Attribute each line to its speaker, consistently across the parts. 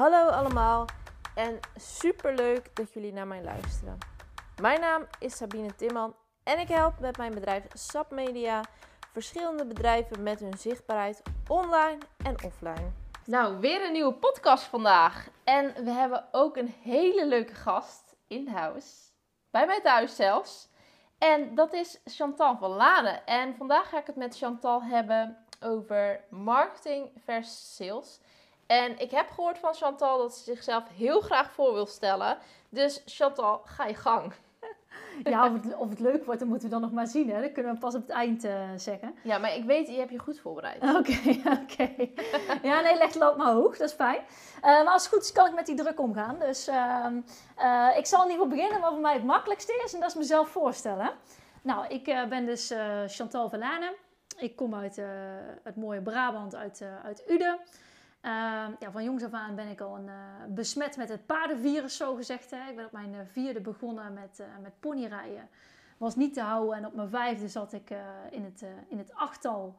Speaker 1: Hallo allemaal en superleuk dat jullie naar mij luisteren. Mijn naam is Sabine Timman en ik help met mijn bedrijf SAP Media verschillende bedrijven met hun zichtbaarheid online en offline. Nou, weer een nieuwe podcast vandaag. En we hebben ook een hele leuke gast in huis. Bij mij thuis zelfs. En dat is Chantal van Lanen. En vandaag ga ik het met Chantal hebben over marketing versus sales. En ik heb gehoord van Chantal dat ze zichzelf heel graag voor wil stellen. Dus Chantal, ga je gang.
Speaker 2: Ja, of het, of het leuk wordt, dat moeten we dan nog maar zien. Hè? Dat kunnen we pas op het eind uh, zeggen.
Speaker 1: Ja, maar ik weet, je hebt je goed voorbereid.
Speaker 2: Oké, oké. Ja, nee, leg het maar hoog. Dat is fijn. Uh, maar als het goed is, kan ik met die druk omgaan. Dus uh, ik zal in ieder geval beginnen wat voor mij het makkelijkste is. En dat is mezelf voorstellen. Nou, ik ben dus Chantal Verlanen. Ik kom uit het mooie Brabant, uit, uit Uden. Uh, ja, van jongs af aan ben ik al een, uh, besmet met het paardenvirus, zo gezegd. Hè. Ik ben op mijn uh, vierde begonnen met, met ponyrijden. Was niet te houden en op mijn vijfde zat ik in, het, in het achttal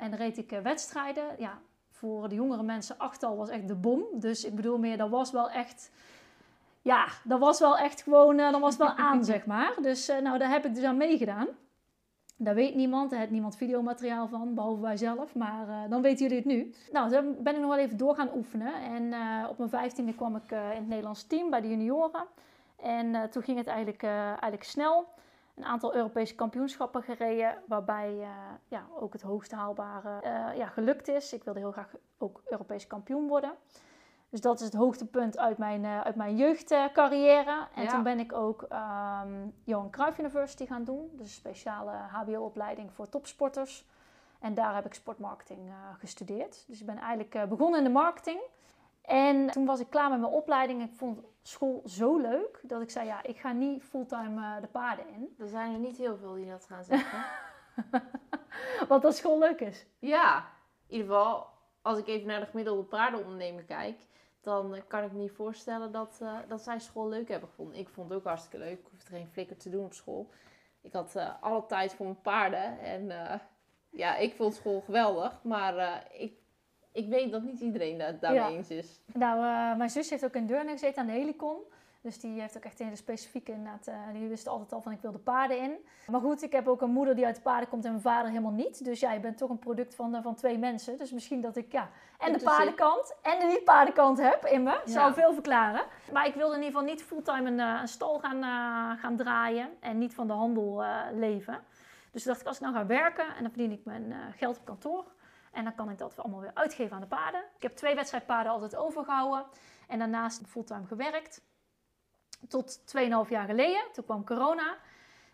Speaker 2: en reed ik wedstrijden. Ja, voor de jongere mensen, achttal was echt de bom. Dus ik bedoel meer, dat was wel echt... Ja, dat was wel echt gewoon, dat was wel aan, zeg maar. Dus nou, daar heb ik dus aan meegedaan. Daar weet niemand, daar heeft niemand videomateriaal van, behalve wij zelf. Maar uh, dan weten jullie het nu. Nou, dan ben ik nog wel even door gaan oefenen. En uh, op mijn vijftiende kwam ik uh, in het Nederlands team bij de junioren. En toen ging het eigenlijk, eigenlijk snel. Een aantal Europese kampioenschappen gereden, waarbij ja, ook het hoogste haalbare ja, gelukt is. Ik wilde heel graag ook Europees kampioen worden. Dus dat is het hoogtepunt uit mijn, uh, uit mijn jeugdcarrière. en toen ben ik ook um, Johan Cruijff University gaan doen. Dus een speciale hbo-opleiding voor topsporters. En daar heb ik sportmarketing uh, gestudeerd. Dus ik ben eigenlijk uh, begonnen in de marketing. En toen was ik klaar met mijn opleiding. Ik vond school zo leuk dat ik zei: Ja, ik ga niet fulltime de paarden in.
Speaker 1: Er zijn er niet heel veel die dat gaan zeggen.
Speaker 2: Want dat school leuk is.
Speaker 1: Ja, in ieder geval, als ik even naar de gemiddelde paardenondernemer kijk dan eh, kan ik me niet voorstellen dat, uh, dat zij school leuk hebben gevonden. Ik vond het ook hartstikke leuk. Ik hoefde geen flikker te doen op school. Ik had uh, alle tijd voor mijn paarden. En ja, ik vond school geweldig. Maar ik, ik weet dat niet iedereen het daarmee ja. eens is.
Speaker 2: Nou, mijn zus heeft ook in Deurne gezeten aan de Helicon. Dus die heeft ook echt een hele specifieke inderdaad. Uh, die wist altijd al van ik wil de paarden in. Maar goed, ik heb ook een moeder die uit de paarden komt en mijn vader helemaal niet. Dus ja, je bent toch een product van, uh, van twee mensen. Dus misschien dat ik ja, en de paardenkant en de niet-paardenkant heb in me. Dat zou veel verklaren. Maar ik wilde in ieder geval niet fulltime een, uh, een stal gaan, gaan draaien. En niet van de handel leven. Dus dacht ik, als ik nou ga werken en dan verdien ik mijn geld op kantoor. En dan kan ik dat allemaal weer uitgeven aan de paarden. Ik heb twee wedstrijdpaarden altijd overgehouden. En daarnaast fulltime gewerkt. Tot 2,5 jaar geleden, toen kwam corona.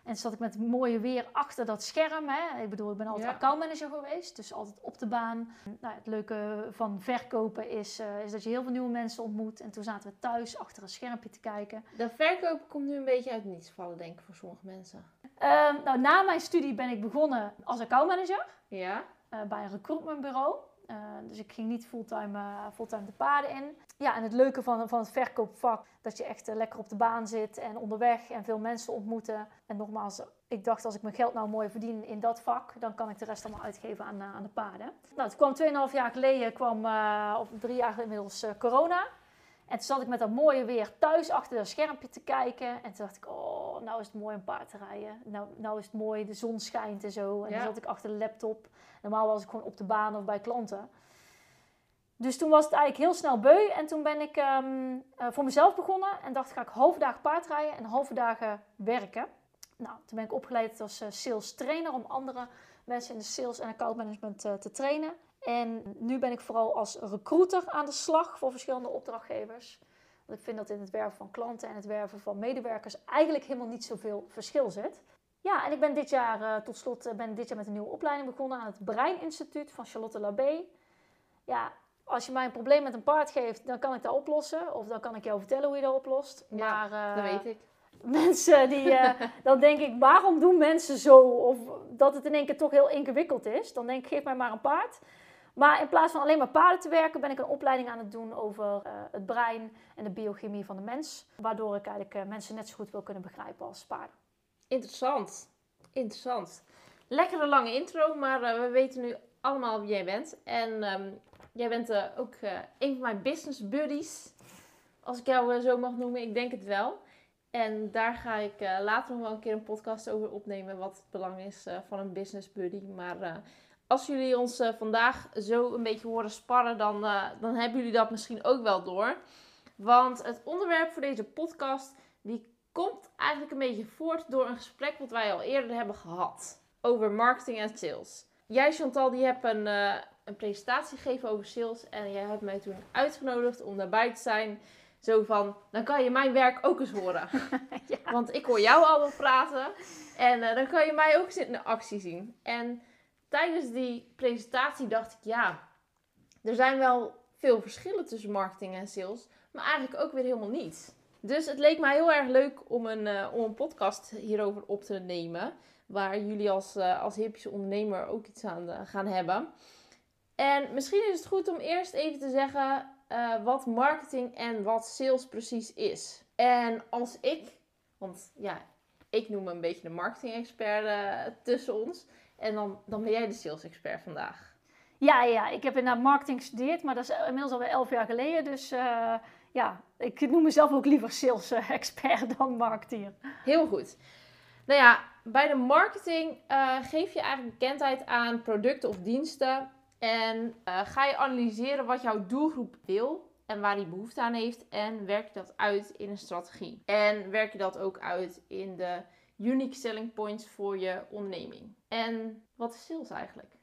Speaker 2: En zat ik met mooie weer achter dat scherm. Hè. Ik bedoel, ik ben altijd ja. accountmanager geweest. Dus altijd op de baan. Nou, het leuke van verkopen is, uh, is dat je heel veel nieuwe mensen ontmoet. En toen zaten we thuis achter een schermpje te kijken.
Speaker 1: Dat verkopen komt nu een beetje uit niets vallen, denk ik, voor sommige mensen.
Speaker 2: Uh, nou, na mijn studie ben ik begonnen als accountmanager.
Speaker 1: Ja.
Speaker 2: Uh, bij een recruitmentbureau. Uh, dus ik ging niet fulltime, uh, fulltime de paarden in. Ja, en het leuke van, van het verkoopvak, dat je echt uh, lekker op de baan zit en onderweg en veel mensen ontmoeten. En nogmaals, ik dacht als ik mijn geld nou mooi verdien in dat vak, dan kan ik de rest allemaal uitgeven aan, aan de paarden. Nou, het kwam 2,5 jaar geleden, kwam, of drie jaar inmiddels, corona. En toen zat ik met dat mooie weer thuis achter dat schermpje te kijken. En toen dacht ik, oh, nou is het mooi om paard te rijden. Nou, nou is het mooi, de zon schijnt en zo. En ja. dan zat ik achter de laptop. Normaal was ik gewoon op de baan of bij klanten. Dus toen was het eigenlijk heel snel beu. En toen ben ik um, uh, voor mezelf begonnen. En dacht, ga ik halve dagen paardrijden en halve dagen werken. Nou, toen ben ik opgeleid als uh, sales trainer. Om andere mensen in de sales en account management uh, te trainen. En nu ben ik vooral als recruiter aan de slag voor verschillende opdrachtgevers. Want ik vind dat in het werven van klanten en het werven van medewerkers eigenlijk helemaal niet zoveel verschil zit. Ja, en ik ben dit jaar, uh, tot slot, uh, ben dit jaar met een nieuwe opleiding begonnen aan het Brein Instituut van Charlotte Labé. Ja, als je mij een probleem met een paard geeft, dan kan ik dat oplossen. Of dan kan ik jou vertellen hoe je dat oplost.
Speaker 1: Ja,
Speaker 2: maar, uh,
Speaker 1: dat weet ik.
Speaker 2: Mensen die, dan denk ik, waarom doen mensen zo? Of dat het in één keer toch heel ingewikkeld is. Dan denk ik, geef mij maar een paard. Maar in plaats van alleen maar paarden te werken, ben ik een opleiding aan het doen over uh, het brein en de biochemie van de mens. Waardoor ik eigenlijk uh, mensen net zo goed wil kunnen begrijpen als paarden.
Speaker 1: Interessant. Interessant. Lekkere lange intro, maar uh, we weten nu allemaal wie jij bent. En um, jij bent eh, ook eh, een van mijn business buddies. Als ik jou eh, zo mag noemen, ik denk het wel. En daar ga ik eh, later nog wel een keer een podcast over opnemen. Wat het belang is eh, van een business buddy. Maar eh, als jullie ons eh, vandaag zo een beetje horen sparren, dan, eh, dan hebben jullie dat misschien ook wel door. Want het onderwerp voor deze podcast, die komt eigenlijk een beetje voort door een gesprek wat wij al eerder hebben gehad. Over marketing en sales. Jij Chantal, die hebt een, eh, een presentatie gegeven over sales. En jij hebt mij toen uitgenodigd om daarbij te zijn. Zo van, dan kan je mijn werk ook eens horen.
Speaker 2: Ja.
Speaker 1: Want ik hoor jou al wel praten. En dan kan je mij ook eens in de actie zien. En tijdens die presentatie dacht ik, ja, er zijn wel veel verschillen tussen marketing en sales. Maar eigenlijk ook weer helemaal niet. Dus het leek mij heel erg leuk om een, eh, om een podcast hierover op te nemen. Waar jullie als, eh, als ondernemer ook iets aan eh, gaan hebben. En misschien is het goed om eerst even te zeggen wat marketing en wat sales precies is. En als ik, want ja, ik noem me een beetje de marketing-expert tussen ons. En dan, dan ben jij de sales-expert vandaag.
Speaker 2: Ja, ja, ik heb inderdaad marketing gestudeerd, maar dat is inmiddels alweer elf jaar geleden. Dus eh, ja, ik noem mezelf ook liever sales-expert dan marketeer.
Speaker 1: Heel goed. Nou ja, bij de marketing eh, geef je eigenlijk bekendheid aan producten of diensten. En eh, ga je analyseren wat jouw doelgroep wil en waar die behoefte aan heeft. En werk je dat uit in een strategie. En werk je dat ook uit in de unique selling points voor je onderneming. En wat is sales eigenlijk?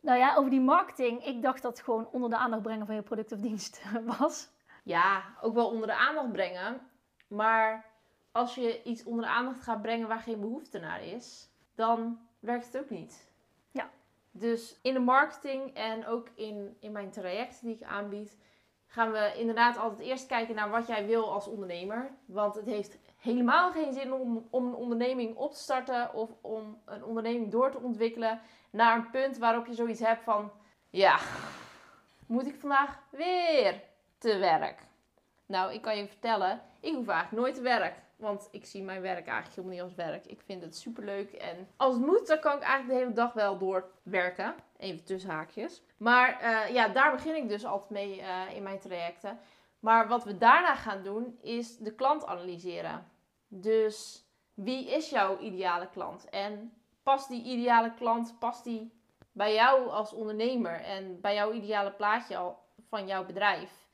Speaker 2: Nou ja, over die marketing, ik dacht dat het gewoon onder de aandacht brengen van je product of dienst was.
Speaker 1: Ja, ook wel onder de aandacht brengen. Maar als je iets onder de aandacht gaat brengen waar geen behoefte naar is, dan werkt het ook niet.
Speaker 2: Ja.
Speaker 1: Dus in de marketing en ook in, in mijn traject die ik aanbied, gaan we inderdaad altijd eerst kijken naar wat jij wil als ondernemer. Want het heeft helemaal geen zin om, om een onderneming op te starten of om een onderneming door te ontwikkelen naar een punt waarop je zoiets hebt van, ja, moet ik vandaag weer te werk? Nou, ik kan je vertellen, ik hoef eigenlijk nooit te werk. Want ik zie mijn werk eigenlijk helemaal niet als werk. Ik vind het superleuk. En als het moet, dan kan ik eigenlijk de hele dag wel doorwerken. Even tussen haakjes. Maar eh, ja, daar begin ik dus altijd mee eh, in mijn trajecten. Maar wat we daarna gaan doen, is de klant analyseren. Dus wie is jouw ideale klant? En past die ideale klant, past die bij jou als ondernemer? En bij jouw ideale plaatje van jouw bedrijf?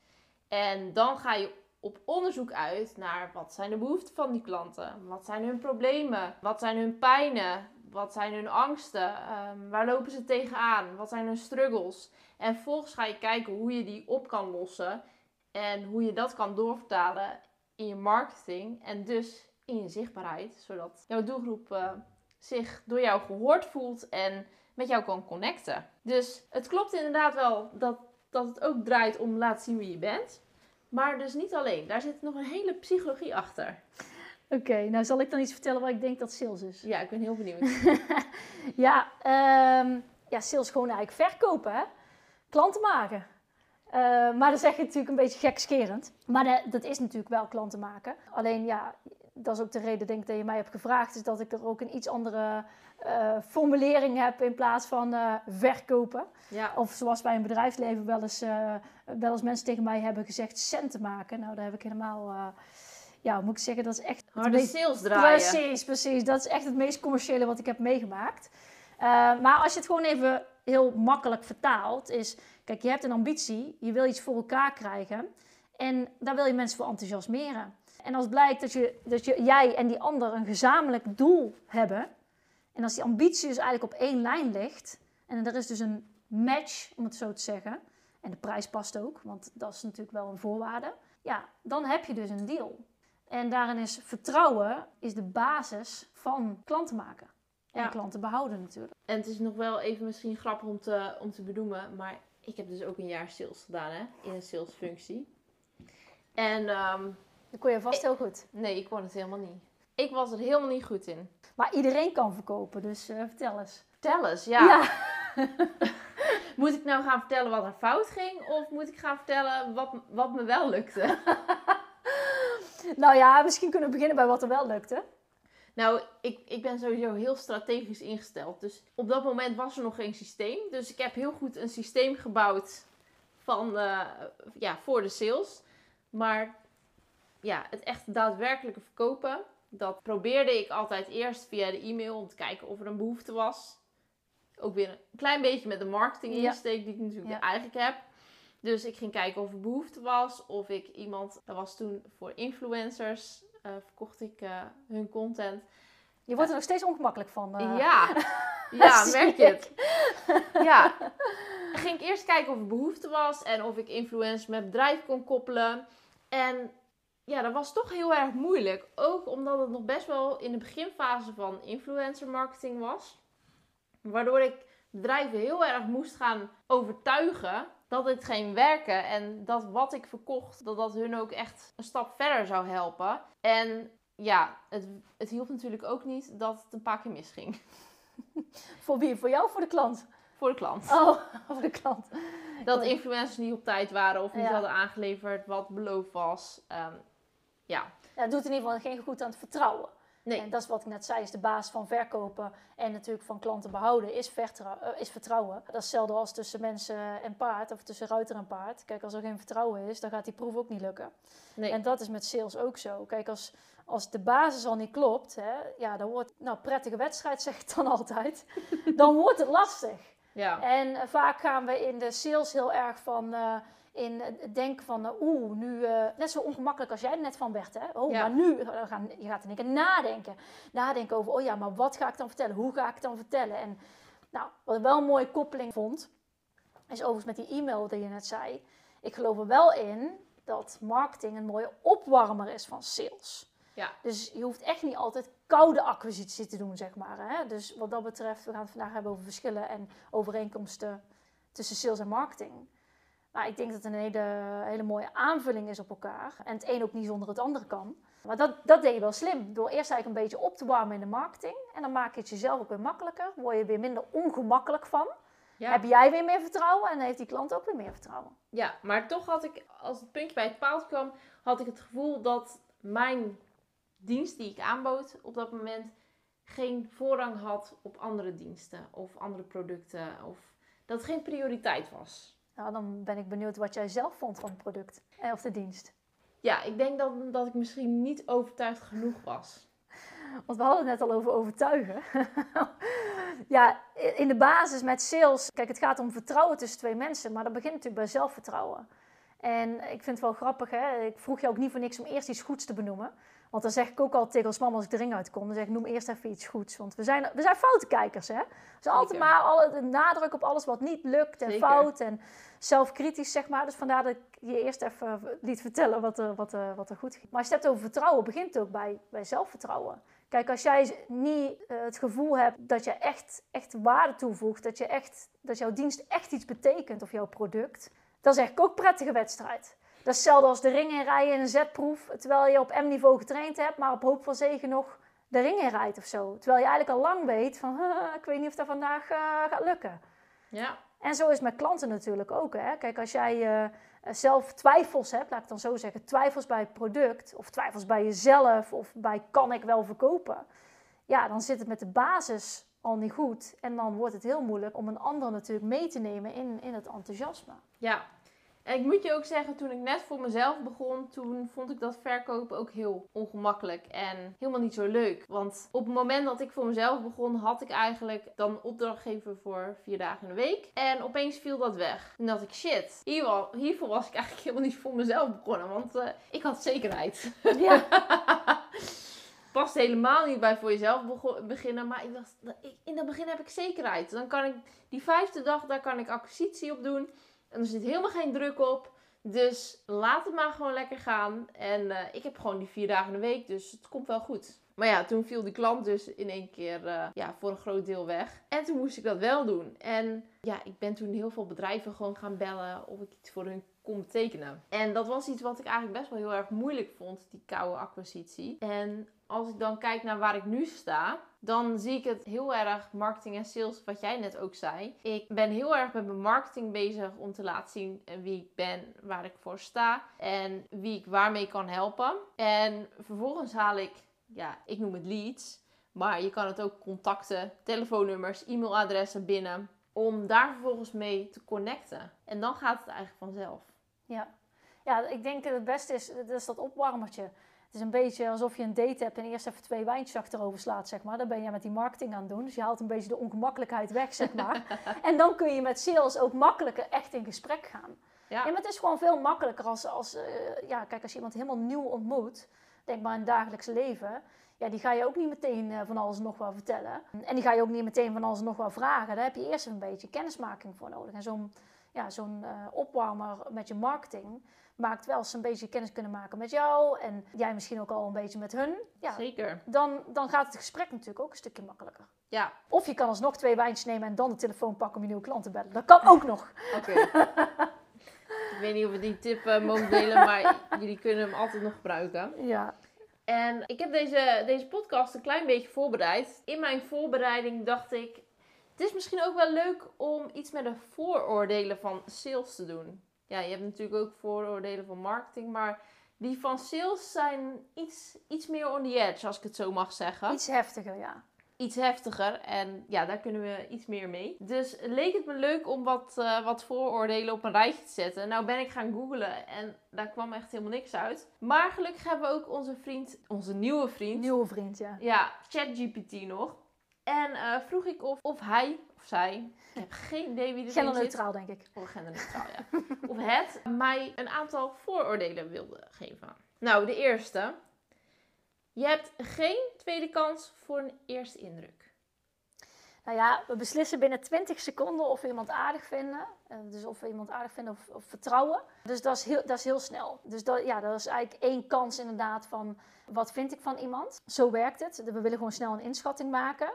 Speaker 1: En dan ga je op onderzoek uit naar wat zijn de behoeften van die klanten? Wat zijn hun problemen? Wat zijn hun pijnen? Wat zijn hun angsten? Ehm, waar lopen ze tegenaan? Wat zijn hun struggles? En vervolgens ga je kijken hoe je die op kan lossen. En hoe je dat kan doorvertalen in je marketing. En dus in je zichtbaarheid. Zodat jouw doelgroep eh, zich door jou gehoord voelt en met jou kan connecten. Dus het klopt inderdaad wel dat, dat het ook draait om laten zien wie je bent. Maar dus niet alleen. Daar zit nog een hele psychologie achter.
Speaker 2: Oké, nou zal ik dan iets vertellen wat ik denk dat sales is.
Speaker 1: Ja, ik ben heel benieuwd.
Speaker 2: Ja, ehm, ja sales gewoon eigenlijk verkopen, hè? Klanten maken. Eh, maar dat zeg je natuurlijk een beetje gekscherend. Maar de- dat is natuurlijk wel klanten maken. Alleen ja, dat is ook de reden denk ik dat je mij hebt gevraagd. Is dat ik er ook een iets andere eh, formulering heb in plaats van eh, verkopen.
Speaker 1: Ja,
Speaker 2: Of zoals bij een bedrijfsleven wel eens, wel eens mensen tegen mij hebben gezegd centen maken. Nou, daar heb ik helemaal... ja, moet ik zeggen, dat is echt...
Speaker 1: harde
Speaker 2: meest-
Speaker 1: sales draaien.
Speaker 2: Precies, precies. Dat is echt het meest commerciële wat ik heb meegemaakt. Maar als je het gewoon even heel makkelijk vertaalt, is... Kijk, je hebt een ambitie, je wil iets voor elkaar krijgen. En daar wil je mensen voor enthousiasmeren. En als blijkt dat, je, dat je, jij en die ander een gezamenlijk doel hebben... En als die ambitie dus eigenlijk op één lijn ligt... En er is dus een match, om het zo te zeggen... En de prijs past ook, want dat is natuurlijk wel een voorwaarde. Ja, dan heb je dus een deal. En daarin is vertrouwen is de basis van klanten maken. En
Speaker 1: Ja.
Speaker 2: klanten behouden natuurlijk.
Speaker 1: En het is nog wel even misschien grappig om te, om te benoemen. Maar ik heb dus ook een jaar sales gedaan, hè. In een salesfunctie. En ehm,
Speaker 2: Dat kon je vast heel goed.
Speaker 1: nee, ik kon het helemaal niet. Ik was er helemaal niet goed in.
Speaker 2: Maar iedereen kan verkopen, dus eh, vertel eens.
Speaker 1: Vertel eens, ja. Moet ik nou gaan vertellen wat er fout ging? Of moet ik gaan vertellen wat, wat me wel lukte?
Speaker 2: Nou ja, misschien kunnen we beginnen bij wat er wel lukte.
Speaker 1: Nou, ik, ik ben sowieso heel strategisch ingesteld. Dus op dat moment was er nog geen systeem. Dus ik heb heel goed een systeem gebouwd van, eh, ja, voor de sales. Maar ja, het echt daadwerkelijke verkopen, dat probeerde ik altijd eerst via de e-mail om te kijken of er een behoefte was. Ook weer een klein beetje met de marketing
Speaker 2: Ja.
Speaker 1: insteek die ik natuurlijk
Speaker 2: Ja.
Speaker 1: eigenlijk heb. Dus ik ging kijken of er behoefte was. Of ik iemand, dat was toen voor influencers, verkocht ik eh, hun content.
Speaker 2: Je wordt er nog steeds ongemakkelijk van. eh.
Speaker 1: Ja, ja merk je het. Ja. Ging ik eerst kijken of er behoefte was en of ik influencers met bedrijf kon koppelen. En ja, dat was toch heel erg moeilijk. Ook omdat het nog best wel in de beginfase van influencer marketing was. Waardoor ik bedrijven heel erg moest gaan overtuigen dat dit ging werken. En dat wat ik verkocht, dat dat hun ook echt een stap verder zou helpen. En ja, het, het hielp natuurlijk ook niet dat het een paar keer misging.
Speaker 2: Voor wie? Voor jou of voor de klant?
Speaker 1: Voor de klant.
Speaker 2: Oh, voor de klant.
Speaker 1: Dat influencers niet op tijd waren of niet
Speaker 2: Ja.
Speaker 1: hadden aangeleverd wat beloofd was. Ehm, ja,
Speaker 2: Ja, het doet in ieder geval geen goed aan het vertrouwen.
Speaker 1: Nee.
Speaker 2: En dat is wat ik net zei, is de basis van verkopen en natuurlijk van klanten behouden, is, eh, is vertrouwen. Dat is hetzelfde als tussen mensen en paard, of tussen ruiter en paard. Kijk, als er geen vertrouwen is, dan gaat die proef ook niet lukken.
Speaker 1: nee.
Speaker 2: En dat is met sales ook zo. Kijk, als, als de basis al niet klopt, hè, ja, dan wordt, nou, prettige wedstrijd zeg ik dan altijd, dan wordt het lastig.
Speaker 1: ja.
Speaker 2: En eh, vaak gaan we in de sales heel erg van eh, in het denken van eh, oeh, nu eh, net zo ongemakkelijk als jij er net van werd, hè? Oh,
Speaker 1: Ja.
Speaker 2: maar nu dan gaan, je gaat in één keer nadenken, nadenken over oh ja, maar wat ga ik dan vertellen? Hoe ga ik het dan vertellen? En nou, wat ik wel een mooie koppeling vond, is overigens met die e-mail die je net zei. Ik geloof er wel in dat marketing een mooie opwarmer is van sales.
Speaker 1: Ja.
Speaker 2: Dus je hoeft echt niet altijd koude acquisitie te doen, zeg maar. Hè? Dus wat dat betreft, we gaan het vandaag hebben over verschillen en overeenkomsten tussen sales en marketing. Maar ik denk dat het een hele, hele mooie aanvulling is op elkaar. En het een ook niet zonder het andere kan. Maar dat, dat deed je wel slim. Door eerst eigenlijk een beetje op te warmen in de marketing. En dan maak je het jezelf ook weer makkelijker. Word je weer minder ongemakkelijk van.
Speaker 1: Ja.
Speaker 2: Heb jij weer meer vertrouwen en heeft die klant ook weer meer vertrouwen.
Speaker 1: ja, maar toch had ik, als het puntje bij het paaltje kwam, had ik het gevoel dat mijn dienst die ik aanbood op dat moment geen voorrang had op andere diensten of andere producten. Of dat het geen prioriteit was.
Speaker 2: Nou, dan ben ik benieuwd wat jij zelf vond van het product en of de dienst.
Speaker 1: Ja, ik denk dat, dat ik misschien niet overtuigd genoeg was.
Speaker 2: Want we hadden het net al over overtuigen. ja, in de basis met sales, kijk, het gaat om vertrouwen tussen twee mensen, maar dat begint natuurlijk bij zelfvertrouwen. En ik vind het wel grappig, hè? ik vroeg je ook niet voor niks om eerst iets goeds te benoemen. Want dan zeg ik ook al tegen ons mama als ik de ring uitkom, dan zeg ik noem eerst even iets goeds. Want we zijn, we zijn foutenkijkers, hè. Dus altijd maar alle, de nadruk op alles wat niet lukt en
Speaker 1: Zeker.
Speaker 2: fout en zelfkritisch, zeg maar. Dus vandaar dat ik je eerst even liet vertellen wat er, wat er, wat er goed ging. Maar als je het hebt over vertrouwen, begint het ook bij, bij zelfvertrouwen. Kijk, als jij niet eh, het gevoel hebt dat je echt, echt waarde toevoegt, dat, je echt, dat jouw dienst echt iets betekent of jouw product, dan zeg ik ook prettige wedstrijd. Dat is hetzelfde als de ring inrijden in een zetproef, terwijl je op M-niveau getraind hebt, maar op hoop van zegen nog de ring inrijdt of zo. Terwijl je eigenlijk al lang weet van, ik weet niet of dat vandaag eh, gaat lukken.
Speaker 1: Ja,
Speaker 2: En zo is het met klanten natuurlijk ook. Hè? Kijk, als jij eh, zelf twijfels hebt, laat ik dan zo zeggen, twijfels bij het product of twijfels bij jezelf of bij kan ik wel verkopen, ja, dan zit het met de basis al niet goed. En dan wordt het heel moeilijk om een ander natuurlijk mee te nemen in, in het enthousiasme.
Speaker 1: Ja, en ik moet je ook zeggen, toen ik net voor mezelf begon, toen vond ik dat verkopen ook heel ongemakkelijk en helemaal niet zo leuk. Want op het moment dat ik voor mezelf begon, had ik eigenlijk dan opdrachtgever voor vier dagen in de week. En opeens viel dat weg. Toen dacht ik, shit, hiervoor was ik eigenlijk helemaal niet voor mezelf begonnen, want eh, ik had zekerheid.
Speaker 2: Ja,
Speaker 1: Past helemaal niet bij voor jezelf beginnen, maar ik dacht, in het begin heb ik zekerheid. Dan kan ik die vijfde dag, daar kan ik acquisitie op doen. En er zit helemaal geen druk op. Dus laat het maar gewoon lekker gaan. En eh, ik heb gewoon die vier dagen in de week, dus het komt wel goed. Maar ja, toen viel die klant dus in één keer eh, ja, voor een groot deel weg. En toen moest ik dat wel doen. En ja, ik ben toen heel veel bedrijven gewoon gaan bellen of ik iets voor hun kon betekenen. En dat was iets wat ik eigenlijk best wel heel erg moeilijk vond, die koude acquisitie. En als ik dan kijk naar waar ik nu sta, dan zie ik het heel erg marketing en sales, wat jij net ook zei. Ik ben heel erg met mijn marketing bezig om te laten zien wie ik ben, waar ik voor sta en wie ik waarmee kan helpen. En vervolgens haal ik, ja, ik noem het leads, maar je kan het ook contacten, telefoonnummers, e-mailadressen binnen om daar vervolgens mee te connecten. En dan gaat het eigenlijk vanzelf.
Speaker 2: Ja. ja, ik denk dat het beste is, dat is dat opwarmertje. Het is een beetje alsof je een date hebt en eerst even twee wijntjes achterover slaat, zeg maar. Dan ben je met die marketing aan het doen. Dus je haalt een beetje de ongemakkelijkheid weg, zeg maar. en dan kun je met sales ook makkelijker echt in gesprek gaan. Ja. ja maar het is gewoon veel makkelijker als, als uh, ja, kijk, als je iemand helemaal nieuw ontmoet, denk maar in het dagelijks leven, ja, die ga je ook niet meteen uh, van alles nog wel vertellen. En die ga je ook niet meteen van alles nog wel vragen. Daar heb je eerst een beetje kennismaking voor nodig. En zo'n ja, zo'n uh, opwarmer met je marketing maakt wel eens een beetje kennis kunnen maken met jou. En jij misschien ook al een beetje met hun. Ja,
Speaker 1: Zeker.
Speaker 2: Dan, dan gaat het gesprek natuurlijk ook een stukje makkelijker.
Speaker 1: Ja.
Speaker 2: Of je kan alsnog twee wijntjes nemen en dan de telefoon pakken om je nieuwe klanten te bellen. Dat kan ook nog.
Speaker 1: Oké. Ik weet niet of we die tip uh, mogen delen, maar jullie kunnen hem altijd nog gebruiken.
Speaker 2: Ja.
Speaker 1: En ik heb deze, deze podcast een klein beetje voorbereid. In mijn voorbereiding dacht ik, het is misschien ook wel leuk om iets met de vooroordelen van sales te doen. Ja, je hebt natuurlijk ook vooroordelen van marketing, maar die van sales zijn iets, iets meer on the edge, als ik het zo mag zeggen.
Speaker 2: Iets heftiger, ja
Speaker 1: iets heftiger. En ja, daar kunnen we iets meer mee. Dus leek het me leuk om wat, uh, wat vooroordelen op een rijtje te zetten. Nou ben ik gaan googlen en daar kwam echt helemaal niks uit. Maar gelukkig hebben we ook onze vriend, onze nieuwe vriend.
Speaker 2: Nieuwe vriend, ja.
Speaker 1: Ja, ChatGPT nog. En uh, vroeg ik of, of hij of zij, ik heb geen idee wie er
Speaker 2: Genderneutraal, denk ik.
Speaker 1: Of genderneutraal, ja. of het mij een aantal vooroordelen wilde geven. Nou, de eerste. Je hebt geen tweede kans voor een eerste indruk.
Speaker 2: Nou ja, we beslissen binnen 20 seconden of we iemand aardig vinden. Eh, dus of we iemand aardig vinden of, of vertrouwen. Dus dat is, heel, dat is heel snel. Dus dat, ja, dat is eigenlijk één kans inderdaad van wat vind ik van iemand. Zo werkt het. We willen gewoon snel een inschatting maken.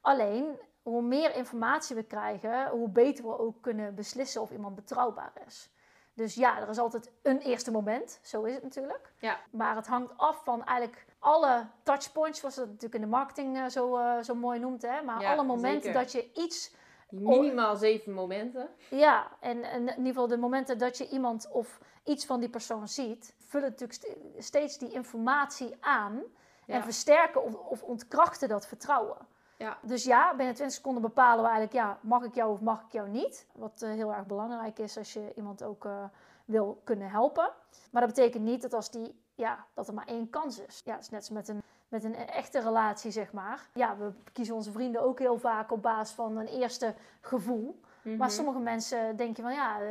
Speaker 2: Alleen, hoe meer informatie we krijgen, hoe beter we ook kunnen beslissen of iemand betrouwbaar is. Dus ja, er is altijd een eerste moment. Zo is het natuurlijk.
Speaker 1: Ja.
Speaker 2: Maar het hangt af van eigenlijk alle touchpoints, zoals dat natuurlijk in de marketing uh, zo, uh, zo mooi noemt. Hè? Maar alle momenten dat je iets...
Speaker 1: Minimaal zeven momenten.
Speaker 2: Ja, en, en, in ieder geval de momenten dat je iemand of iets van die persoon ziet... vullen natuurlijk steeds die informatie aan... En versterken of, of ontkrachten dat vertrouwen.
Speaker 1: Ja.
Speaker 2: Dus ja, binnen 20 seconden bepalen we eigenlijk, ja, mag ik jou of mag ik jou niet? Wat uh, heel erg belangrijk is als je iemand ook uh, wil kunnen helpen. Maar dat betekent niet dat als die, ja, dat er maar één kans is. Ja, het is net als met een, met een echte relatie, zeg maar. Ja, we kiezen onze vrienden ook heel vaak op basis van een eerste gevoel. Maar mhm. sommige mensen denken van, ja, uh,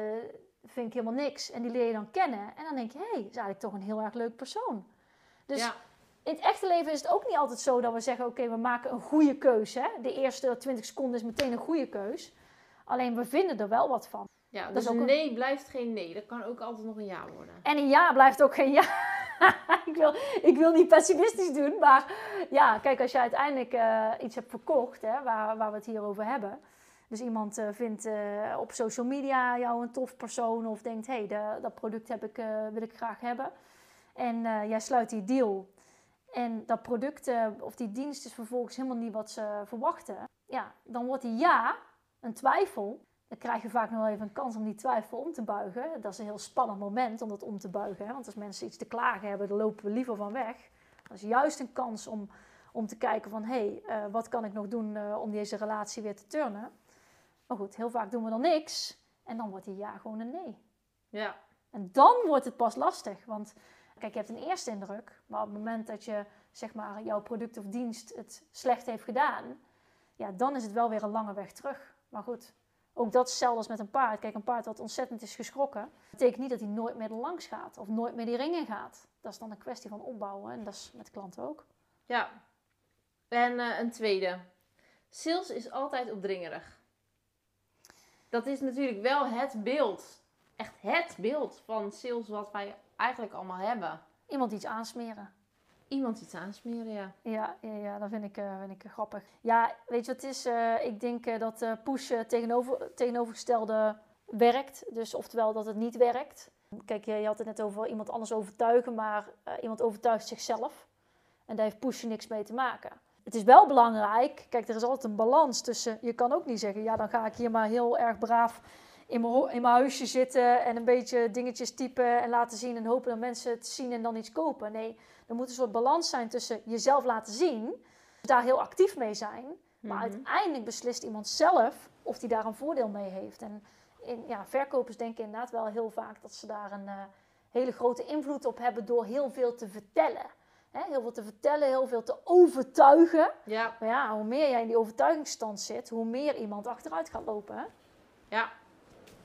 Speaker 2: vind ik helemaal niks. En die leer je dan kennen. En dan denk je, hé, hey, is eigenlijk toch een heel erg leuk persoon. Dus ja in het echte leven is het ook niet altijd zo dat we zeggen: oké, we maken een goede keuze. De eerste 20 seconden is meteen een goede keus. Alleen we vinden er wel wat van.
Speaker 1: Ja, dus dat is ook een nee blijft geen nee. Dat kan ook altijd nog een ja worden.
Speaker 2: En een ja blijft ook geen ja. ik, wil, ik wil niet pessimistisch doen, maar ja, kijk, als je uiteindelijk uh, iets hebt verkocht, hè, waar, waar we het hier over hebben. Dus iemand uh, vindt uh, op social media jou een tof persoon of denkt: hé, hey, dat product heb ik, wil ik graag hebben. En jij sluit die deal. En dat product eh, of die dienst is vervolgens helemaal niet wat ze verwachten. Ja, dan wordt die ja een twijfel. Dan krijg je vaak nog wel even een kans om die twijfel om te buigen. Dat is een heel spannend moment om dat om te buigen. Hè? Want als mensen iets te klagen hebben, dan lopen we liever van weg. Dat is juist een kans om, om te kijken van... hé, hey, uh, wat kan ik nog doen uh, om deze relatie weer te turnen? Maar goed, heel vaak doen we dan niks. En dan wordt die ja gewoon een nee.
Speaker 1: Ja.
Speaker 2: En dan wordt het pas lastig. Want Kijk, je hebt een eerste indruk, maar op het moment dat je zeg maar, jouw product of dienst het slecht heeft gedaan, ja, dan is het wel weer een lange weg terug. Maar goed, ook dat is hetzelfde als met een paard. Kijk, een paard wat ontzettend is geschrokken, betekent niet dat hij nooit meer er langs gaat of nooit meer die ring in gaat. Dat is dan een kwestie van opbouwen en dat is met klanten ook.
Speaker 1: Ja, en uh, een tweede. Sales is altijd opdringerig. Dat is natuurlijk wel het beeld, echt het beeld van sales wat wij eigenlijk allemaal hebben.
Speaker 2: Iemand iets aansmeren.
Speaker 1: Iemand iets aansmeren, ja.
Speaker 2: Ja, ja, ja dat vind ik, uh, vind ik grappig. Ja, weet je wat het is? Uh, ik denk uh, dat push tegenover, tegenovergestelde werkt. Dus oftewel dat het niet werkt. Kijk, je, je had het net over iemand anders overtuigen, maar iemand overtuigt zichzelf. En daar heeft push niks mee te maken. Het is wel belangrijk, kijk, er is altijd een balans tussen. Je kan ook niet zeggen, ja, dan ga ik hier maar heel erg braaf in mijn, in mijn huisje zitten en een beetje dingetjes typen en laten zien en hopen dat mensen het zien en dan iets kopen. Nee, er moet een soort balans zijn tussen jezelf laten zien, daar heel actief mee zijn, Maar
Speaker 1: Mhm.
Speaker 2: uiteindelijk beslist iemand zelf of hij daar een voordeel mee heeft. En in, ja, verkopers denken inderdaad wel heel vaak dat ze daar een eh, hele grote invloed op hebben door heel veel te vertellen. Hè, heel veel te vertellen, heel veel te overtuigen.
Speaker 1: Ja,
Speaker 2: Maar ja, hoe meer jij in die overtuigingsstand zit, hoe meer iemand achteruit gaat lopen. Hè?
Speaker 1: ja.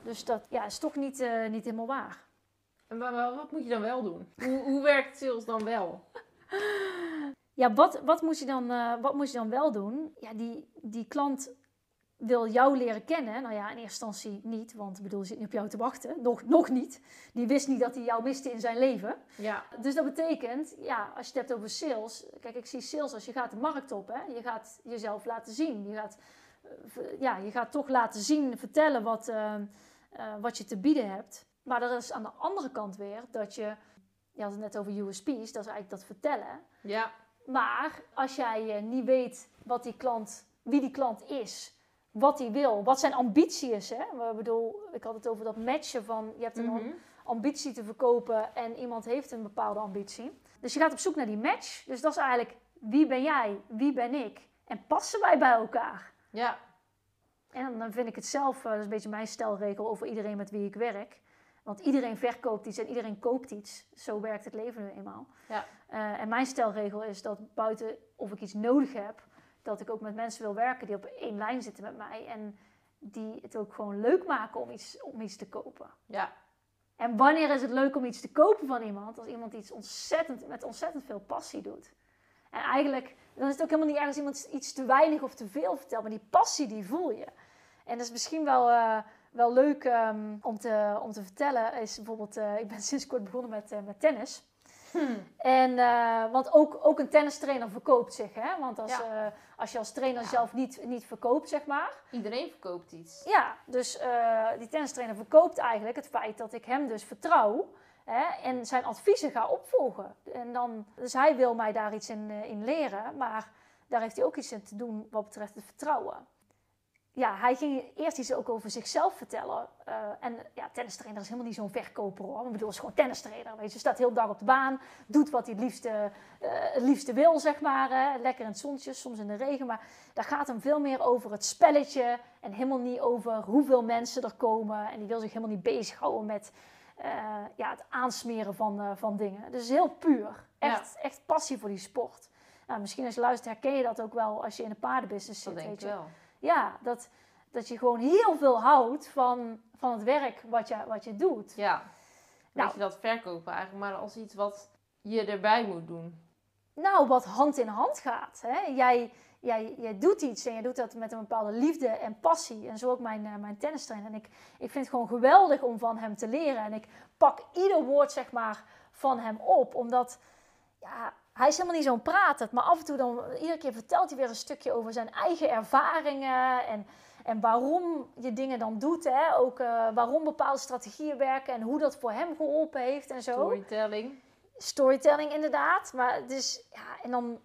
Speaker 2: Dus dat ja, is toch niet, eh, niet helemaal waar.
Speaker 1: En wa- wa- wat moet je dan wel doen? Hoe, hoe werkt sales dan wel?
Speaker 2: Ja, wat, wat, moet je dan, eh, wat moet je dan wel doen? Ja, die, die klant wil jou leren kennen. Nou ja, in eerste instantie niet, want ik bedoel, ze zit niet op jou te wachten. Nog, nog niet. Die wist niet dat hij jou miste in zijn leven.
Speaker 1: Ja,
Speaker 2: Dus dat betekent, ja, als je het hebt over sales. Kijk, ik zie sales als je gaat de markt op. Hè? Je gaat jezelf laten zien. Je gaat, eh, ja, je gaat toch laten zien, vertellen wat, eh, wat je te bieden hebt. Maar er is aan de andere kant weer dat je... Je had het net over USP's, dat is eigenlijk dat vertellen.
Speaker 1: ja,
Speaker 2: Maar als jij eh, niet weet wat die klant, wie die klant is, wat hij wil, wat zijn ambitie is. Hè? Ik bedoel, ik had het over dat matchen van je hebt een
Speaker 1: Mhm.
Speaker 2: ambitie te verkopen en iemand heeft een bepaalde ambitie. Dus je gaat op zoek naar die match. Dus dat is eigenlijk wie ben jij, wie ben ik en passen wij bij elkaar.
Speaker 1: ja,
Speaker 2: En dan vind ik het zelf, eh, dat is een beetje mijn stelregel over iedereen met wie ik werk. Want iedereen verkoopt iets en iedereen koopt iets. Zo werkt het leven nu eenmaal.
Speaker 1: Ja.
Speaker 2: Eh, en mijn stelregel is dat buiten of ik iets nodig heb, dat ik ook met mensen wil werken die op één lijn zitten met mij. En die het ook gewoon leuk maken om iets, om iets te kopen.
Speaker 1: ja,
Speaker 2: En wanneer is het leuk om iets te kopen van iemand? Als iemand iets ontzettend, met ontzettend veel passie doet. En eigenlijk, dan is het ook helemaal niet ergens iemand iets te weinig of te veel vertelt. Maar die passie, die voel je. En dat is misschien wel, eh, wel leuk ehm, om, te, om te vertellen. Is bijvoorbeeld, eh, ik ben sinds kort begonnen met, eh, met tennis.
Speaker 1: Hm.
Speaker 2: En, want ook, ook een tennistrainer verkoopt zich. Hè? Want als,
Speaker 1: Ja.
Speaker 2: als je als trainer
Speaker 1: Ja.
Speaker 2: zelf niet, niet verkoopt, zeg maar.
Speaker 1: Iedereen verkoopt iets.
Speaker 2: Ja, dus die tennistrainer verkoopt eigenlijk het feit dat ik hem dus vertrouw. Hè, en zijn adviezen ga opvolgen. En dan, dus hij wil mij daar iets in, in leren. Maar daar heeft hij ook iets in te doen wat betreft het vertrouwen. Ja, hij ging eerst iets ook over zichzelf vertellen. Eh, en ja, tennistrainer is helemaal niet zo'n verkoper hoor. Ik bedoel, is gewoon tennistrainer. Weet je, staat heel dag op de baan, doet wat hij het liefste, eh, het liefste wil, zeg maar. Hè. Lekker in het zonnetje, soms in de regen. Maar daar gaat hem veel meer over het spelletje. En helemaal niet over hoeveel mensen er komen. En die wil zich helemaal niet bezighouden met eh, ja, het aansmeren van, van dingen. Dus heel puur. Echt, echt passie voor die sport. Nou, misschien als je luistert herken je dat ook wel als je in de paardenbusiness
Speaker 1: Dat
Speaker 2: zit.
Speaker 1: denk
Speaker 2: weet je.
Speaker 1: wel.
Speaker 2: Ja, dat, dat je gewoon heel veel houdt van, van het werk wat je, wat je doet.
Speaker 1: Ja.
Speaker 2: Nou.
Speaker 1: Weet je dat verkopen eigenlijk maar als iets wat je erbij moet doen.
Speaker 2: Nou, wat hand in hand gaat. Hè? Jij, jij, jij doet iets en je doet dat met een bepaalde liefde en passie. En zo ook mijn, eh, mijn tennistrainer. En ik, ik vind het gewoon geweldig om van hem te leren. En ik pak ieder woord, zeg maar, van hem op. Omdat, ja, hij is helemaal niet zo'n prater. Maar af en toe dan, iedere keer vertelt hij weer een stukje over zijn eigen ervaringen. En, en waarom je dingen dan doet. Hè? Ook eh, waarom bepaalde strategieën werken en hoe dat voor hem geholpen heeft en zo
Speaker 1: Storytelling.
Speaker 2: storytelling inderdaad. Maar is, ja, en dan,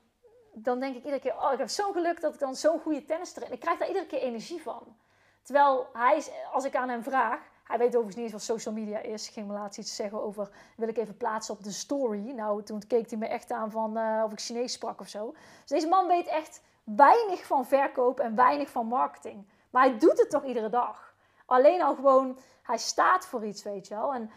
Speaker 2: dan denk ik iedere keer, oh, ik heb zo'n geluk dat ik dan zo'n goede tennis train. Ik krijg daar iedere keer energie van. Terwijl hij, is- als ik aan hem vraag, hij weet overigens niet eens wat social media is. Ik ging me laatst iets zeggen over, wil ik even plaatsen op de story. Nou, toen keek hij me echt aan van eh, of ik Chinees sprak of zo. Dus deze man weet echt weinig van verkoop en weinig van marketing. Maar hij doet het toch iedere dag. Alleen al gewoon, hij staat voor iets, weet je wel. En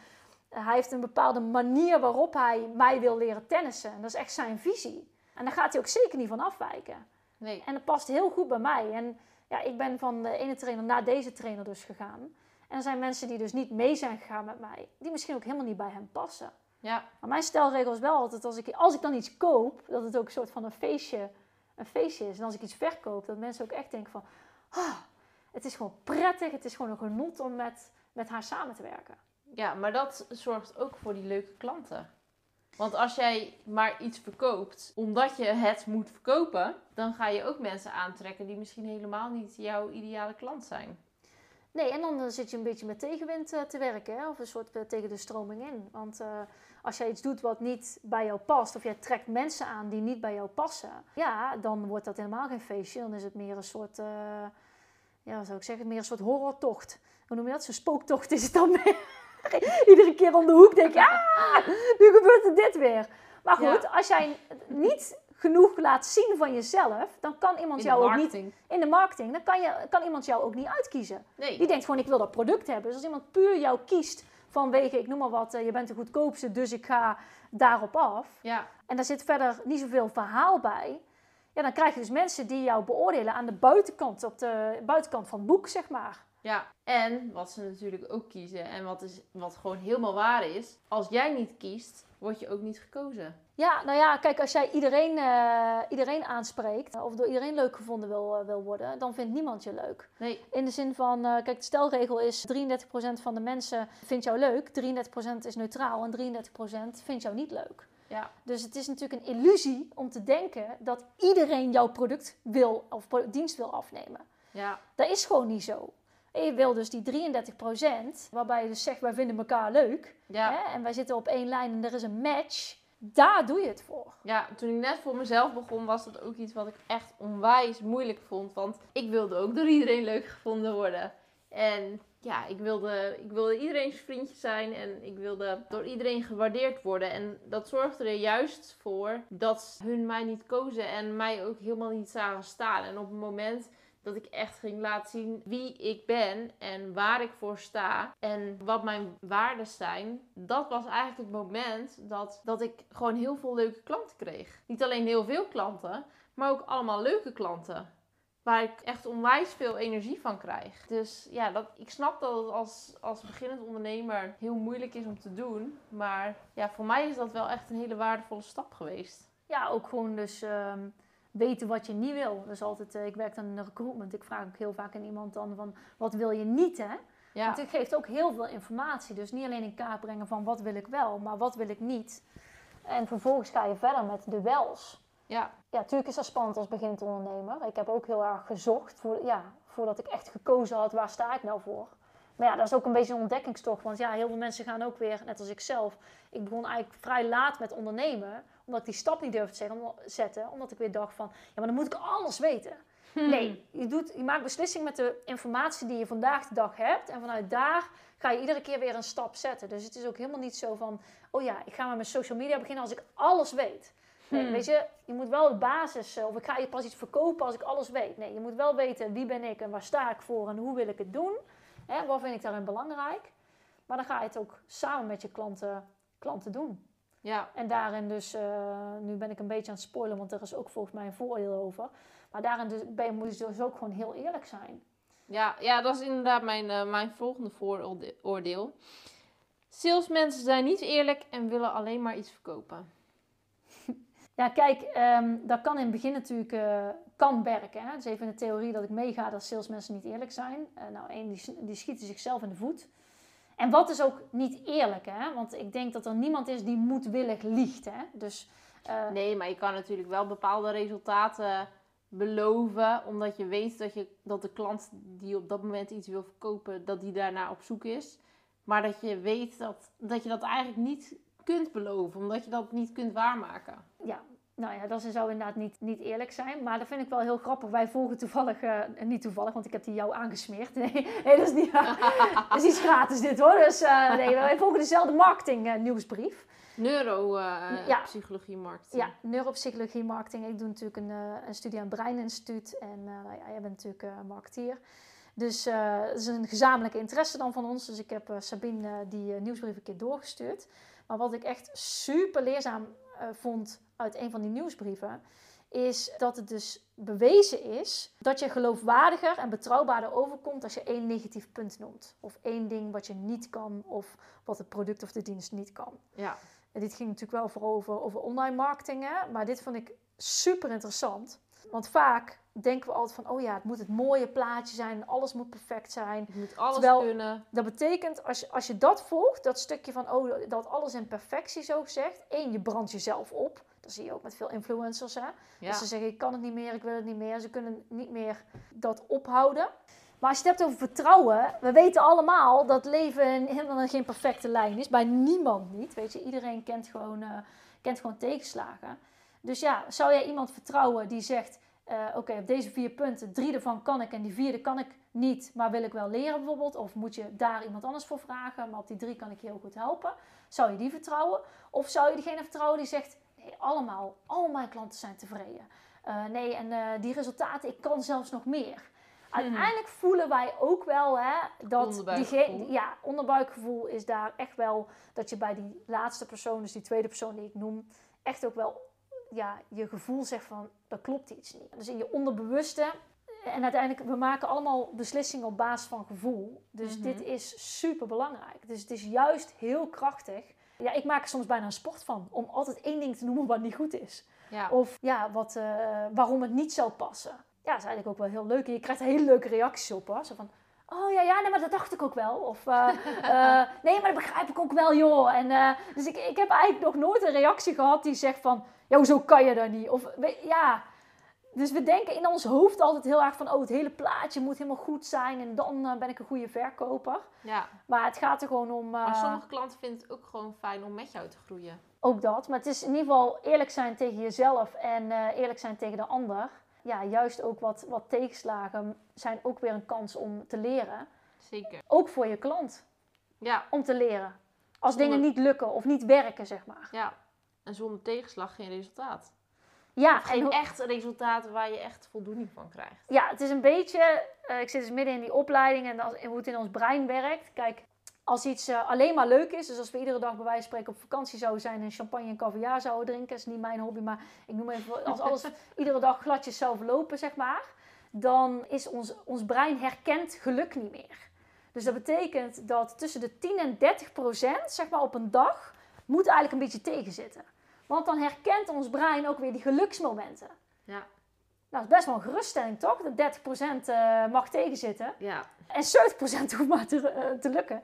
Speaker 2: hij heeft een bepaalde manier waarop hij mij wil leren tennissen. En dat is echt zijn visie. En daar gaat hij ook zeker niet van afwijken.
Speaker 1: Nee.
Speaker 2: En dat past heel goed bij mij. En ja, ik ben van de ene trainer naar deze trainer dus gegaan. En er zijn mensen die dus niet mee zijn gegaan met mij, die misschien ook helemaal niet bij hem passen.
Speaker 1: Ja.
Speaker 2: Maar mijn stelregel is wel altijd, als ik, als ik dan iets koop, dat het ook een soort van een feestje, een feestje is. En als ik iets verkoop, dat mensen ook echt denken van, ah, het is gewoon prettig, het is gewoon een genot om met, met haar samen te werken.
Speaker 1: Ja, maar dat zorgt ook voor die leuke klanten. Want als jij maar iets verkoopt omdat je het moet verkopen, dan ga je ook mensen aantrekken die misschien helemaal niet jouw ideale klant zijn.
Speaker 2: Nee, en dan eh, zit je een beetje met tegenwind eh, te werken, hè? of een soort eh, tegen de stroming in. Want als jij iets doet wat niet bij jou past, of jij trekt mensen aan die niet bij jou passen, ja, dan wordt dat helemaal geen feestje. Dan is het meer een soort, ja, wat zou ik zeggen, meer een soort horrortocht. Hoe noem je dat? Zo'n spooktocht is het dan meer. Iedere keer om de hoek denk je, ah, nu gebeurt er dit weer. Maar goed, als jij niet genoeg laat zien van jezelf, dan kan iemand
Speaker 1: In
Speaker 2: jou ook niet in de marketing, dan kan, je, kan iemand jou ook niet uitkiezen.
Speaker 1: Nee.
Speaker 2: Die denkt gewoon, ik wil dat product hebben. Dus als iemand puur jou kiest vanwege, ik noem maar wat, eh, je bent de goedkoopste, dus ik ga daarop af.
Speaker 1: Ja.
Speaker 2: En daar zit verder niet zoveel verhaal bij. Ja, dan krijg je dus mensen die jou beoordelen aan de buitenkant, op de buitenkant van het boek, zeg maar.
Speaker 1: Ja, en wat ze natuurlijk ook kiezen en wat, is, wat gewoon helemaal waar is, als jij niet kiest, word je ook niet gekozen.
Speaker 2: Ja, nou ja, kijk, als jij iedereen, eh, iedereen aanspreekt of door iedereen leuk gevonden wil, eh, wil worden, dan vindt niemand je leuk.
Speaker 1: Nee,
Speaker 2: In de zin van, eh, kijk, de stelregel is 33% van de mensen vindt jou leuk, 33% is neutraal en 33% vindt jou niet leuk.
Speaker 1: ja,
Speaker 2: Dus het is natuurlijk een illusie om te denken dat iedereen jouw product wil of dienst wil afnemen.
Speaker 1: ja,
Speaker 2: Dat is gewoon niet zo. En je wil dus die 33%, waarbij je dus zegt wij vinden elkaar leuk
Speaker 1: ja.
Speaker 2: hè, en wij zitten op één lijn en er is een match, daar doe je het voor.
Speaker 1: Ja, toen ik net voor mezelf begon, was dat ook iets wat ik echt onwijs moeilijk vond. Want ik wilde ook door iedereen leuk gevonden worden. En ja, ik wilde, ik wilde iedereen's vriendje zijn en ik wilde door iedereen gewaardeerd worden. En dat zorgde er juist voor dat hun mij niet kozen en mij ook helemaal niet zagen staan. En op het moment dat ik echt ging laten zien wie ik ben en waar ik voor sta en wat mijn waarden zijn. Dat was eigenlijk het moment dat, dat ik gewoon heel veel leuke klanten kreeg. Niet alleen heel veel klanten, maar ook allemaal leuke klanten. Waar ik echt onwijs veel energie van krijg. Dus ja, dat, ik snap dat het als, als beginnend ondernemer heel moeilijk is om te doen. Maar ja, voor mij is dat wel echt een hele waardevolle stap geweest.
Speaker 2: Ja, ook gewoon dus ehm, weten wat je niet wil. Dus altijd, eh, ik werk dan in recruitment, ik vraag ook heel vaak aan iemand dan van, wat wil je niet hè?
Speaker 1: Ja,
Speaker 2: Want het geeft ook heel veel informatie. Dus niet alleen in kaart brengen van wat wil ik wel, maar wat wil ik niet. En vervolgens ga je verder met de wels.
Speaker 1: ja,
Speaker 2: Ja, natuurlijk is dat spannend als beginnend ondernemer. Ik heb ook heel erg gezocht voor, ja, voordat ik echt gekozen had waar sta ik nou voor. Maar ja, dat is ook een beetje een ontdekkingstocht. Want ja, heel veel mensen gaan ook weer, net als ik zelf. Ik begon eigenlijk vrij laat met ondernemen. Omdat ik die stap niet durfde te zeggen, om- zetten. Omdat ik weer dacht van, ja, maar dan moet ik alles weten. Nee, je, doet, je maakt beslissing met de informatie die je vandaag de dag hebt. En vanuit daar ga je iedere keer weer een stap zetten. Dus het is ook helemaal niet zo van, oh ja, ik ga met mijn social media beginnen als ik alles weet. Nee,
Speaker 1: Hmm.
Speaker 2: weet je, je moet wel de basis, eh, of ik ga je pas iets verkopen als ik alles weet. Nee, je moet wel weten wie ben ik en waar sta ik voor en hoe wil ik het doen. Hè, wat vind ik daarin belangrijk. Maar dan ga je het ook samen met je klanten, klanten doen.
Speaker 1: Ja,
Speaker 2: En daarin dus, eh, nu ben ik een beetje aan het spoilen, want er is ook volgens mij een vooroordeel over. Maar daarin dus, ben je, moet je dus ook gewoon heel eerlijk zijn.
Speaker 1: Ja, ja, dat is inderdaad mijn, eh, mijn volgende vooroordeel. Salesmensen zijn niet eerlijk en willen alleen maar iets verkopen.
Speaker 2: Ja, kijk, ehm, dat kan in het begin natuurlijk eh, kan werken. Hè? Dus even in de theorie dat ik meega dat salesmensen niet eerlijk zijn. Eh, nou, één, die, die schieten zichzelf in de voet. En wat is ook niet eerlijk, hè? Want ik denk dat er niemand is die moedwillig liegt, hè? Dus eh,
Speaker 1: Nee, maar je kan natuurlijk wel bepaalde resultaten beloven, omdat je weet dat, je, dat de klant die op dat moment iets wil verkopen, dat die daarnaar op zoek is. Maar dat je weet dat, dat je dat eigenlijk niet kunt beloven, omdat je dat niet kunt waarmaken.
Speaker 2: ja, nou ja, dat zou inderdaad niet, niet eerlijk zijn. Maar dat vind ik wel heel grappig. Wij volgen toevallig, eh, niet toevallig, want ik heb die jou aangesmeerd. Nee, nee dat is niet dat is iets gratis dit hoor. Dus eh, nee, wij volgen dezelfde marketing eh, nieuwsbrief. Ja.
Speaker 1: Neuropsychologie marketing.
Speaker 2: Ja, neuropsychologie marketing. Ik doe natuurlijk een, een studie aan het Breininstituut. En nou ja, jij bent natuurlijk marketeer. Dus het is een gezamenlijke interesse dan van ons. Dus ik heb Sabine die nieuwsbrief een keer doorgestuurd. Maar wat ik echt super leerzaam vond uit een van die nieuwsbrieven... is dat het dus bewezen is dat je geloofwaardiger en betrouwbaarder overkomt... als je één negatief punt noemt. Of één ding wat je niet kan of wat het product of de dienst niet kan.
Speaker 1: ja.
Speaker 2: En dit ging natuurlijk wel vooral over, over online marketing, hè? maar dit vond ik super interessant. Want vaak denken we altijd van, oh ja, het moet het mooie plaatje zijn, alles moet perfect zijn.
Speaker 1: Je moet alles
Speaker 2: Terwijl-
Speaker 1: kunnen.
Speaker 2: Dat betekent, als je, als je dat volgt, dat stukje van, oh, dat alles in perfectie zo gezegd. één, je brandt jezelf op. Dat zie je ook met veel influencers, hè.
Speaker 1: Ja.
Speaker 2: Dat ze zeggen, ik kan het niet meer, ik wil het niet meer. Ze kunnen niet meer dat ophouden. Maar als je het hebt over vertrouwen, we weten allemaal dat leven helemaal geen perfecte lijn is. Bij niemand niet. Weet je, iedereen kent gewoon, eh, kent gewoon tegenslagen. Dus ja, zou jij iemand vertrouwen die zegt: eh, Oké, op deze vier punten, drie ervan kan ik en die vierde kan ik niet, maar wil ik wel leren bijvoorbeeld? Of moet je daar iemand anders voor vragen, maar op die drie kan ik je heel goed helpen? Zou je die vertrouwen? Of zou je degene vertrouwen die zegt: nee, allemaal, al mijn klanten zijn tevreden. Eh, nee, en eh, die resultaten, ik kan zelfs nog meer. Uiteindelijk voelen wij ook wel hè, dat diegene, ja, onderbuikgevoel is daar echt wel dat je bij die laatste persoon, dus die tweede persoon die ik noem, echt ook wel ja, je gevoel zegt van dat klopt iets niet. Dus in je onderbewuste en uiteindelijk, we maken allemaal beslissingen op basis van gevoel. Dus
Speaker 1: Mhm.
Speaker 2: dit is super belangrijk. Dus het is juist heel krachtig. Ja, ik maak er soms bijna een sport van om altijd één ding te noemen wat niet goed is.
Speaker 1: Ja.
Speaker 2: Of ja, wat, eh, waarom het niet zou passen. Ja, dat is eigenlijk ook wel heel leuk. En je krijgt hele leuke reacties op. Hoor. Zo van, oh ja, ja, nee, maar dat dacht ik ook wel. Of, eh, eh, nee, maar dat begrijp ik ook wel, joh. En, eh, dus ik, ik heb eigenlijk nog nooit een reactie gehad die zegt van, ja, hoezo kan je dat niet? Of, we- ja, dus we denken in ons hoofd altijd heel erg van, oh, het hele plaatje moet helemaal goed zijn. En dan ben ik een goede verkoper.
Speaker 1: ja.
Speaker 2: Maar het gaat er gewoon om...
Speaker 1: Maar sommige klanten vinden het ook gewoon fijn om met jou te groeien.
Speaker 2: Ook dat. Maar het is in ieder geval eerlijk zijn tegen jezelf en eerlijk zijn tegen de ander. Ja, juist ook wat, wat tegenslagen zijn ook weer een kans om te leren.
Speaker 1: Zeker.
Speaker 2: Ook voor je klant,
Speaker 1: Ja,
Speaker 2: om te leren. Als
Speaker 1: Zonder-
Speaker 2: dingen niet lukken of niet werken, zeg maar.
Speaker 1: ja. En zonder tegenslag geen resultaat.
Speaker 2: Ja,
Speaker 1: Of geen
Speaker 2: en
Speaker 1: echt resultaat waar je echt voldoening van krijgt.
Speaker 2: ja het is een beetje... eh, ik zit dus midden in die opleiding en als, hoe het in ons brein werkt. Kijk, als iets eh, alleen maar leuk is, dus als we iedere dag bij wijze van spreken op vakantie zouden zijn en champagne en caviar zouden drinken, is niet mijn hobby, maar ik noem even, als alles iedere dag gladjes zou verlopen, zeg maar, dan is ons, ons brein herkent geluk niet meer. Dus dat betekent dat tussen de 10 en 30 procent, zeg maar op een dag, moet eigenlijk een beetje tegenzitten. Want dan herkent ons brein ook weer die geluksmomenten.
Speaker 1: Ja.
Speaker 2: Nou, dat is best wel een geruststelling, toch? Dat 30 procent eh, mag tegenzitten.
Speaker 1: Ja.
Speaker 2: En 70% hoeft maar te, eh, te lukken.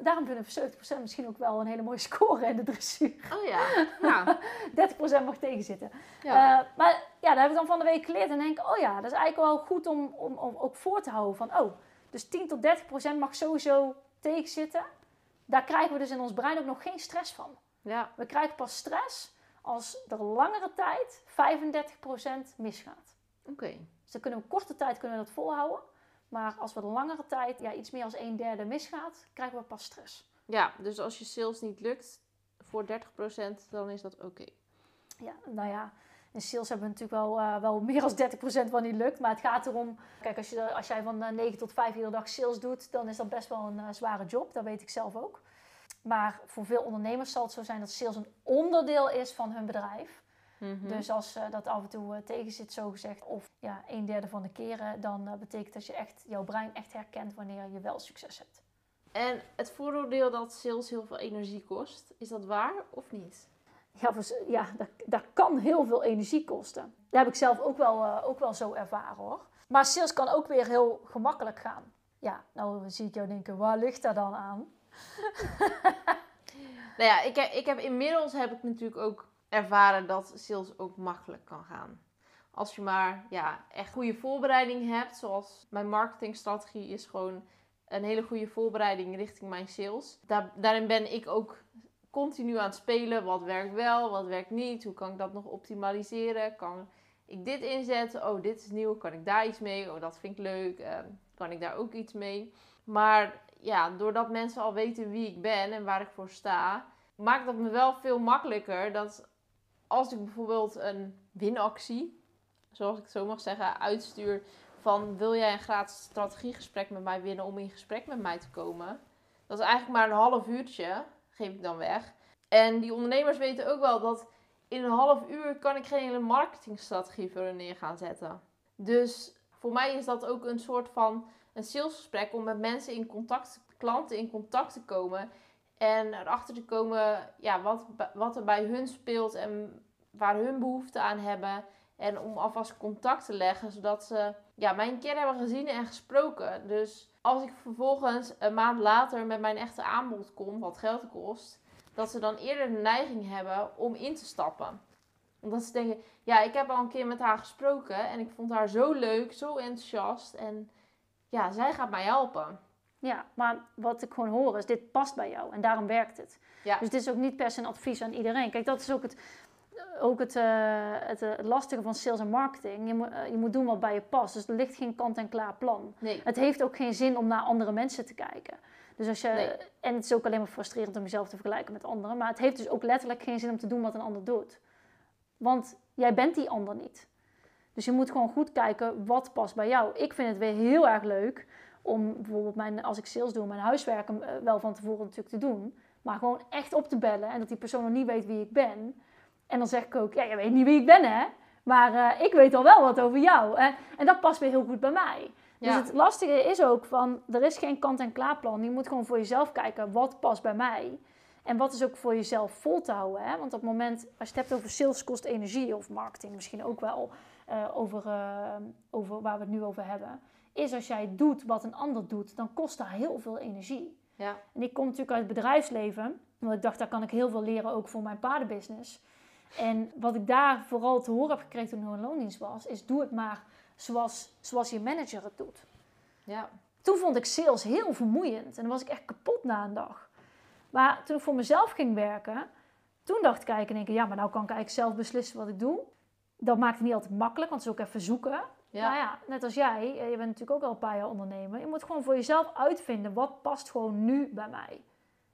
Speaker 2: Daarom vinden we 70% misschien ook wel een hele mooie score in de dressuur.
Speaker 1: Oh ja. ja.
Speaker 2: 30% mag tegenzitten.
Speaker 1: ja.
Speaker 2: Eh, maar ja, daar heb ik dan van de week geleerd. En denk oh ja, dat is eigenlijk wel goed om, om, om ook voor te houden. Van, oh, dus 10 tot 30% mag sowieso tegenzitten. Daar krijgen we dus in ons brein ook nog geen stress van.
Speaker 1: ja.
Speaker 2: We krijgen pas stress als er langere tijd 35% misgaat.
Speaker 1: Oké.
Speaker 2: Dus dan kunnen we korte tijd kunnen we dat volhouden. Maar als we de langere tijd ja, iets meer als een derde misgaat, krijgen we pas stress.
Speaker 1: Ja, dus als je sales niet lukt voor 30%, dan is dat oké.
Speaker 2: Ja, nou ja, in sales hebben we natuurlijk wel, eh, wel meer dan 30% wat niet lukt. Maar het gaat erom, kijk, als, je, als jij van eh, 9 tot 5 iedere dag sales doet, dan is dat best wel een eh, zware job. Dat weet ik zelf ook. Maar voor veel ondernemers zal het zo zijn dat sales een onderdeel is van hun bedrijf.
Speaker 1: Mhm.
Speaker 2: Dus als eh, dat af en toe eh, tegen zit, zo gezegd, of ja, een derde van de keren, dan eh, betekent dat je echt, jouw brein echt herkent wanneer je wel succes hebt.
Speaker 1: En het vooroordeel dat sales heel veel energie kost, is dat waar of niet?
Speaker 2: Ja, dus, ja dat, dat kan heel veel energie kosten. Dat heb ik zelf ook wel, ook wel zo ervaren hoor. Maar sales kan ook weer heel gemakkelijk gaan. Ja, nou zie ik jou denken, waar ligt dat dan aan?
Speaker 1: Nou ja, ik heb, ik heb inmiddels heb ik natuurlijk ook ervaren dat sales ook makkelijk kan gaan. Als je maar ja, echt goede voorbereiding hebt, zoals mijn marketingstrategie is gewoon een hele goede voorbereiding richting mijn sales. Daar, daarin ben ik ook continu aan het spelen. Wat werkt wel, wat werkt niet? Hoe kan ik dat nog optimaliseren? Kan ik dit inzetten? Oh, dit is nieuw. Kan ik daar iets mee? Oh, dat vind ik leuk. Eh, kan ik daar ook iets mee? Maar ja, doordat mensen al weten wie ik ben en waar ik voor sta, maakt dat me wel veel makkelijker dat als ik bijvoorbeeld een winactie, zoals ik zo mag zeggen, uitstuur van wil jij een gratis strategiegesprek met mij winnen om in gesprek met mij te komen? Dat is eigenlijk maar een half uurtje, geef ik dan weg. En die ondernemers weten ook wel dat in een half uur kan ik geen hele marketingstrategie voor hen neer gaan zetten. Dus voor mij is dat ook een soort van een salesgesprek om met mensen in contact, klanten in contact te komen. En erachter te komen ja, wat, wat er bij hun speelt en waar hun behoefte aan hebben. En om alvast contact te leggen, zodat ze ja, mij een keer hebben gezien en gesproken. Dus als ik vervolgens een maand later met mijn echte aanbod kom, wat geld kost, dat ze dan eerder de neiging hebben om in te stappen. Omdat ze denken, ja, ik heb al een keer met haar gesproken en ik vond haar zo leuk, zo enthousiast. En ja, zij gaat mij helpen.
Speaker 2: Ja, maar wat ik gewoon hoor is, dit past bij jou en daarom werkt het.
Speaker 1: Ja.
Speaker 2: Dus dit is ook niet per se een advies aan iedereen. Kijk, dat is ook het, ook het, eh, het, eh, het lastige van sales en marketing. Je moet, eh, je moet doen wat bij je past. Dus er ligt geen kant-en-klaar plan.
Speaker 1: Nee.
Speaker 2: Het heeft ook geen zin om naar andere mensen te kijken. Dus als je,
Speaker 1: Nee.
Speaker 2: En het is ook alleen maar frustrerend om jezelf te vergelijken met anderen. Maar het heeft dus ook letterlijk geen zin om te doen wat een ander doet. Want jij bent die ander niet. Dus je moet gewoon goed kijken wat past bij jou. Ik vind het weer heel erg leuk om bijvoorbeeld mijn, als ik sales doe, mijn huiswerken eh, wel van tevoren natuurlijk te doen. Maar gewoon echt op te bellen en dat die persoon nog niet weet wie ik ben. En dan zeg ik ook, ja, je weet niet wie ik ben hè. Maar eh, ik weet al wel wat over jou. Hè? En dat past weer heel goed bij mij. Dus het lastige is ook van, er is geen kant-en-klaar plan. Je moet gewoon voor jezelf kijken, wat past bij mij? En wat is ook voor jezelf vol te houden. Hè? Want op het moment, als je het hebt over sales kost energie, of marketing misschien ook wel, uh, over, uh, over waar we het nu over hebben. Is als jij doet wat een ander doet, dan kost dat heel veel energie.
Speaker 1: Ja.
Speaker 2: En ik kom natuurlijk uit het bedrijfsleven. Want ik dacht, daar kan ik heel veel leren ook voor mijn paardenbusiness. En wat ik daar vooral te horen heb gekregen toen ik in loondienst was, is doe het maar zoals, zoals je manager het doet.
Speaker 1: Ja.
Speaker 2: Toen vond ik sales heel vermoeiend en dan was ik echt kapot na een dag. Maar toen ik voor mezelf ging werken, toen dacht ik eigenlijk in ja, maar nou kan ik eigenlijk zelf beslissen wat ik doe. Dat maakt het niet altijd makkelijk, want het is ook even zoeken. Ja. Nou ja, net als jij, je bent natuurlijk ook al een paar jaar ondernemer. Je moet gewoon voor jezelf uitvinden wat past gewoon nu bij mij.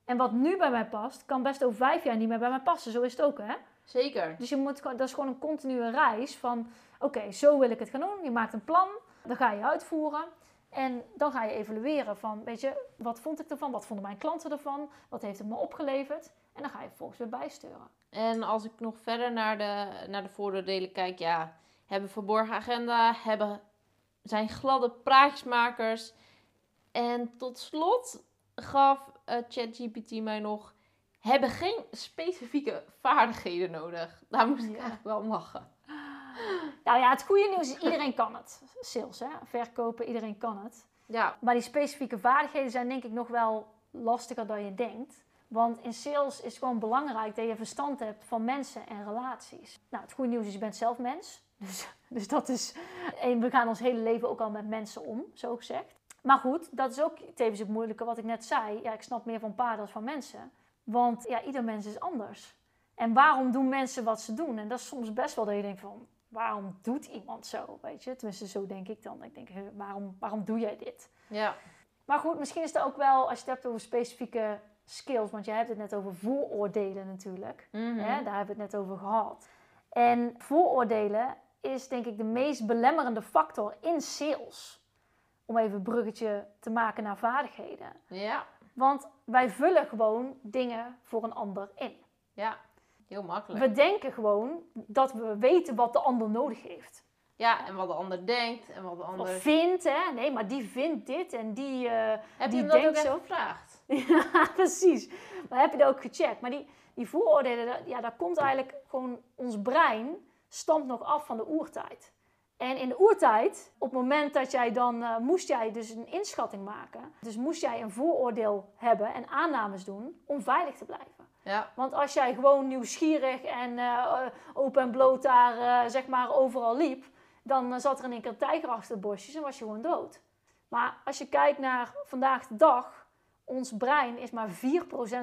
Speaker 2: En wat nu bij mij past, kan best over vijf jaar niet meer bij mij passen. Zo is het ook, hè?
Speaker 1: Zeker.
Speaker 2: Dus je moet, dat is gewoon een continue reis van... Oké, zo wil ik het gaan doen. Je maakt een plan, dan ga je uitvoeren. En dan ga je evalueren van, weet je, wat vond ik ervan? Wat vonden mijn klanten ervan? Wat heeft het me opgeleverd? En dan ga je vervolgens weer bijsturen.
Speaker 1: En als ik nog verder naar de, naar de vooroordelen kijk, ja, hebben verborgen agenda, hebben, zijn gladde praatjesmakers. En tot slot gaf uh, ChatGPT mij nog, hebben geen specifieke vaardigheden nodig. Daar moest ik eigenlijk wel om lachen.
Speaker 2: Nou ja, het goede nieuws is, iedereen kan het. Sales, hè? verkopen, iedereen kan het.
Speaker 1: Ja.
Speaker 2: Maar die specifieke vaardigheden zijn denk ik nog wel lastiger dan je denkt. Want in sales is gewoon belangrijk dat je verstand hebt van mensen en relaties. Nou, het goede nieuws is, je bent zelf mens. Dus, dus dat is... En we gaan ons hele leven ook al met mensen om, zo gezegd. Maar goed, dat is ook tevens het moeilijke wat ik net zei. Ja, ik snap meer van paarden dan van mensen. Want ja, ieder mens is anders. En waarom doen mensen wat ze doen? En dat is soms best wel dat je denkt van, waarom doet iemand zo? Weet je, tenminste zo denk ik dan. Ik denk, waarom, waarom doe jij dit?
Speaker 1: Ja.
Speaker 2: Maar goed, misschien is het ook wel, als je het hebt over specifieke skills, want je hebt het net over vooroordelen natuurlijk.
Speaker 1: Mm
Speaker 2: Daar hebben we het net over gehad. En vooroordelen is denk ik de meest belemmerende factor in sales. Om even een bruggetje te maken naar vaardigheden.
Speaker 1: Ja.
Speaker 2: Want wij vullen gewoon dingen voor een ander in.
Speaker 1: Ja, heel makkelijk.
Speaker 2: We denken gewoon dat we weten wat de ander nodig heeft.
Speaker 1: Ja, en wat de ander denkt en wat de ander...
Speaker 2: Of vindt, hè. Nee, maar die vindt dit en die uh,
Speaker 1: Heb
Speaker 2: die
Speaker 1: je hem dat ook
Speaker 2: zo.
Speaker 1: gevraagd?
Speaker 2: ja, precies. Maar heb je dat ook gecheckt? Maar die, die vooroordelen, ja, daar komt eigenlijk gewoon... Ons brein stamt nog af van de oertijd. En in de oertijd, op het moment dat jij dan... eh, moest jij dus een inschatting maken. Dus moest jij een vooroordeel hebben en aannames doen om veilig te blijven.
Speaker 1: Ja.
Speaker 2: Want als jij gewoon nieuwsgierig en eh, open en bloot daar eh, zeg maar overal liep, dan zat er in één keer een tijger achter de bosjes en was je gewoon dood. Maar als je kijkt naar vandaag de dag, ons brein is maar 4%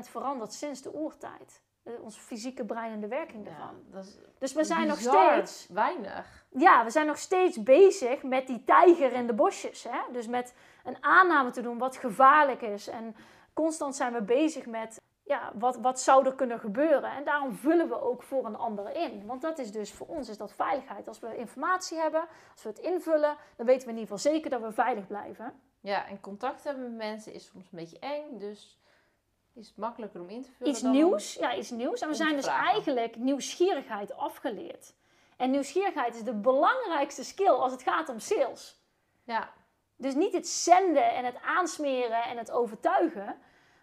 Speaker 2: veranderd sinds de oertijd. Eh, ons fysieke brein en de werking daarvan.
Speaker 1: is
Speaker 2: Dus we zijn nog steeds,
Speaker 1: weinig.
Speaker 2: ja, we zijn nog steeds bezig met die tijger in de bosjes. Hè? Dus met een aanname te doen wat gevaarlijk is. En constant zijn we bezig met ja, wat, wat zou er kunnen gebeuren. En daarom vullen we ook voor een ander in. Want dat is dus voor ons is dat veiligheid. Als we informatie hebben, als we het invullen, dan weten we in ieder geval zeker dat we veilig blijven.
Speaker 1: Ja, en contact hebben met mensen is soms een beetje eng, dus is het makkelijker om in te vullen
Speaker 2: Iets
Speaker 1: dan
Speaker 2: nieuws, ja, iets nieuws. En we zijn dus
Speaker 1: vragen.
Speaker 2: eigenlijk nieuwsgierigheid afgeleerd. En nieuwsgierigheid is de belangrijkste skill als het gaat om sales.
Speaker 1: Ja,
Speaker 2: Dus niet het zenden en het aansmeren en het overtuigen,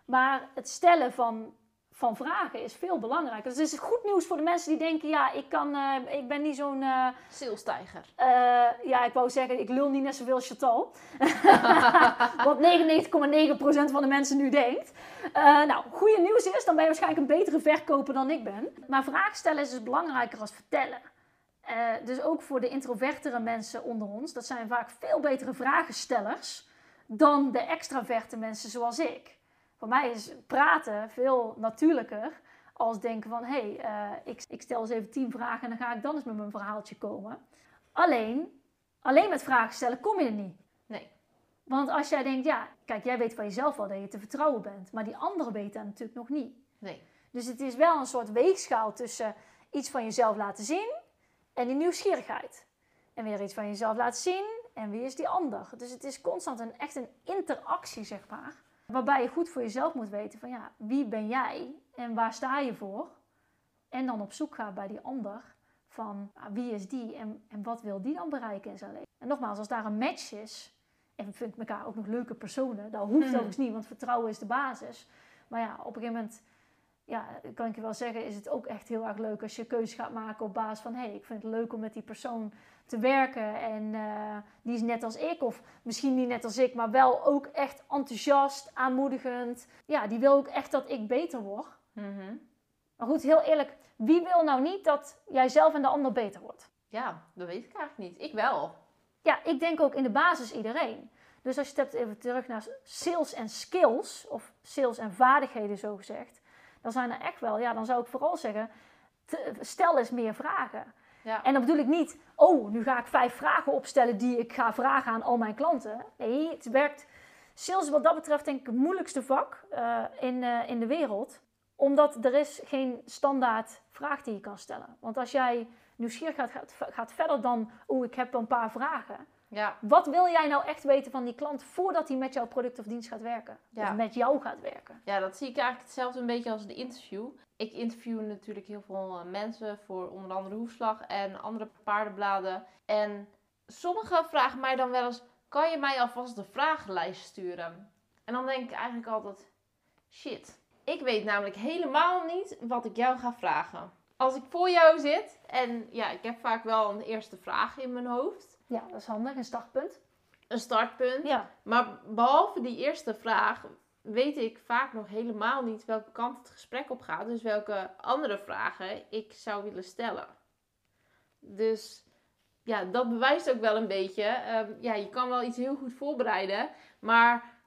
Speaker 2: maar het stellen van, van vragen is veel belangrijker. Dus het is goed nieuws voor de mensen die denken, ja, ik, kan, eh, ik ben niet zo'n,
Speaker 1: salestijger.
Speaker 2: eh, ja, ik wou zeggen, ik lul niet net zoveel Chantal. Wat 99,9% van de mensen nu denkt. Nou, goede nieuws is, dan ben je waarschijnlijk een betere verkoper dan ik ben. Maar vragen stellen is dus belangrijker als vertellen. Dus ook voor de introvertere mensen onder ons, dat zijn vaak veel betere vragenstellers dan de extraverte mensen zoals ik. Voor mij is praten veel natuurlijker als denken van, hé, hey, eh, ik, ik stel eens even tien vragen en dan ga ik dan eens met mijn verhaaltje komen. Alleen, alleen met vragen stellen kom je er niet.
Speaker 1: Nee.
Speaker 2: Want als jij denkt, ja, kijk, jij weet van jezelf wel dat je te vertrouwen bent, maar die anderen weten dat natuurlijk nog niet.
Speaker 1: Nee.
Speaker 2: Dus het is wel een soort weegschaal tussen iets van jezelf laten zien en die nieuwsgierigheid. En weer iets van jezelf laten zien en wie is die ander. Dus het is constant een, echt een interactie, zeg maar. Waarbij je goed voor jezelf moet weten van ja, wie ben jij en waar sta je voor? En dan op zoek gaat bij die ander van ah, wie is die en, en wat wil die dan bereiken in zijn leven. En nogmaals, als daar een match is, en vind ik elkaar ook nog leuke personen, dat hoeft
Speaker 1: Hmm.
Speaker 2: overigens niet, want vertrouwen is de basis. Maar ja, op een gegeven moment, ja, kan ik je wel zeggen, is het ook echt heel erg leuk als je keuze gaat maken op basis van hé, hey, ik vind het leuk om met die persoon te werken en eh, die is net als ik, of misschien niet net als ik, maar wel ook echt enthousiast, aanmoedigend. Ja, die wil ook echt dat ik beter word.
Speaker 1: Mhm.
Speaker 2: Maar goed, heel eerlijk, wie wil nou niet dat jij zelf en de ander beter wordt?
Speaker 1: Ja, dat weet ik eigenlijk niet. Ik wel.
Speaker 2: Ja, ik denk ook in de basis iedereen. Dus als je het hebt even terug naar sales en skills, of sales en vaardigheden zo gezegd, dan zijn er echt wel, ja, dan zou ik vooral zeggen, te- stel eens meer vragen.
Speaker 1: Ja.
Speaker 2: En dan bedoel ik niet, oh, nu ga ik vijf vragen opstellen die ik ga vragen aan al mijn klanten. Nee, het werkt. Sales wat dat betreft denk ik het moeilijkste vak eh, in, eh, in de wereld. Omdat er is geen standaard vraag die je kan stellen. Want als jij nieuwsgierig gaat, gaat, gaat verder dan, oh, ik heb een paar vragen.
Speaker 1: Ja.
Speaker 2: Wat wil jij nou echt weten van die klant voordat hij met jouw product of dienst gaat werken?
Speaker 1: Ja.
Speaker 2: Of met jou gaat werken?
Speaker 1: ja, dat zie ik eigenlijk hetzelfde een beetje als de interview. Ik interview natuurlijk heel veel eh, mensen voor onder andere Hoefslag en andere paardenbladen. En sommigen vragen mij dan wel eens, kan je mij alvast de vragenlijst sturen? En dan denk ik eigenlijk altijd, shit. Ik weet namelijk helemaal niet wat ik jou ga vragen. Als ik voor jou zit en ja, ik heb vaak wel een eerste vraag in mijn hoofd.
Speaker 2: Ja, dat is handig, een startpunt.
Speaker 1: Een startpunt.
Speaker 2: Ja,
Speaker 1: Maar behalve die eerste vraag weet ik vaak nog helemaal niet welke kant het gesprek op gaat. Dus welke andere vragen ik zou willen stellen. Dus ja, dat bewijst ook wel een beetje. ehm, ja, je kan wel iets heel goed voorbereiden. Maar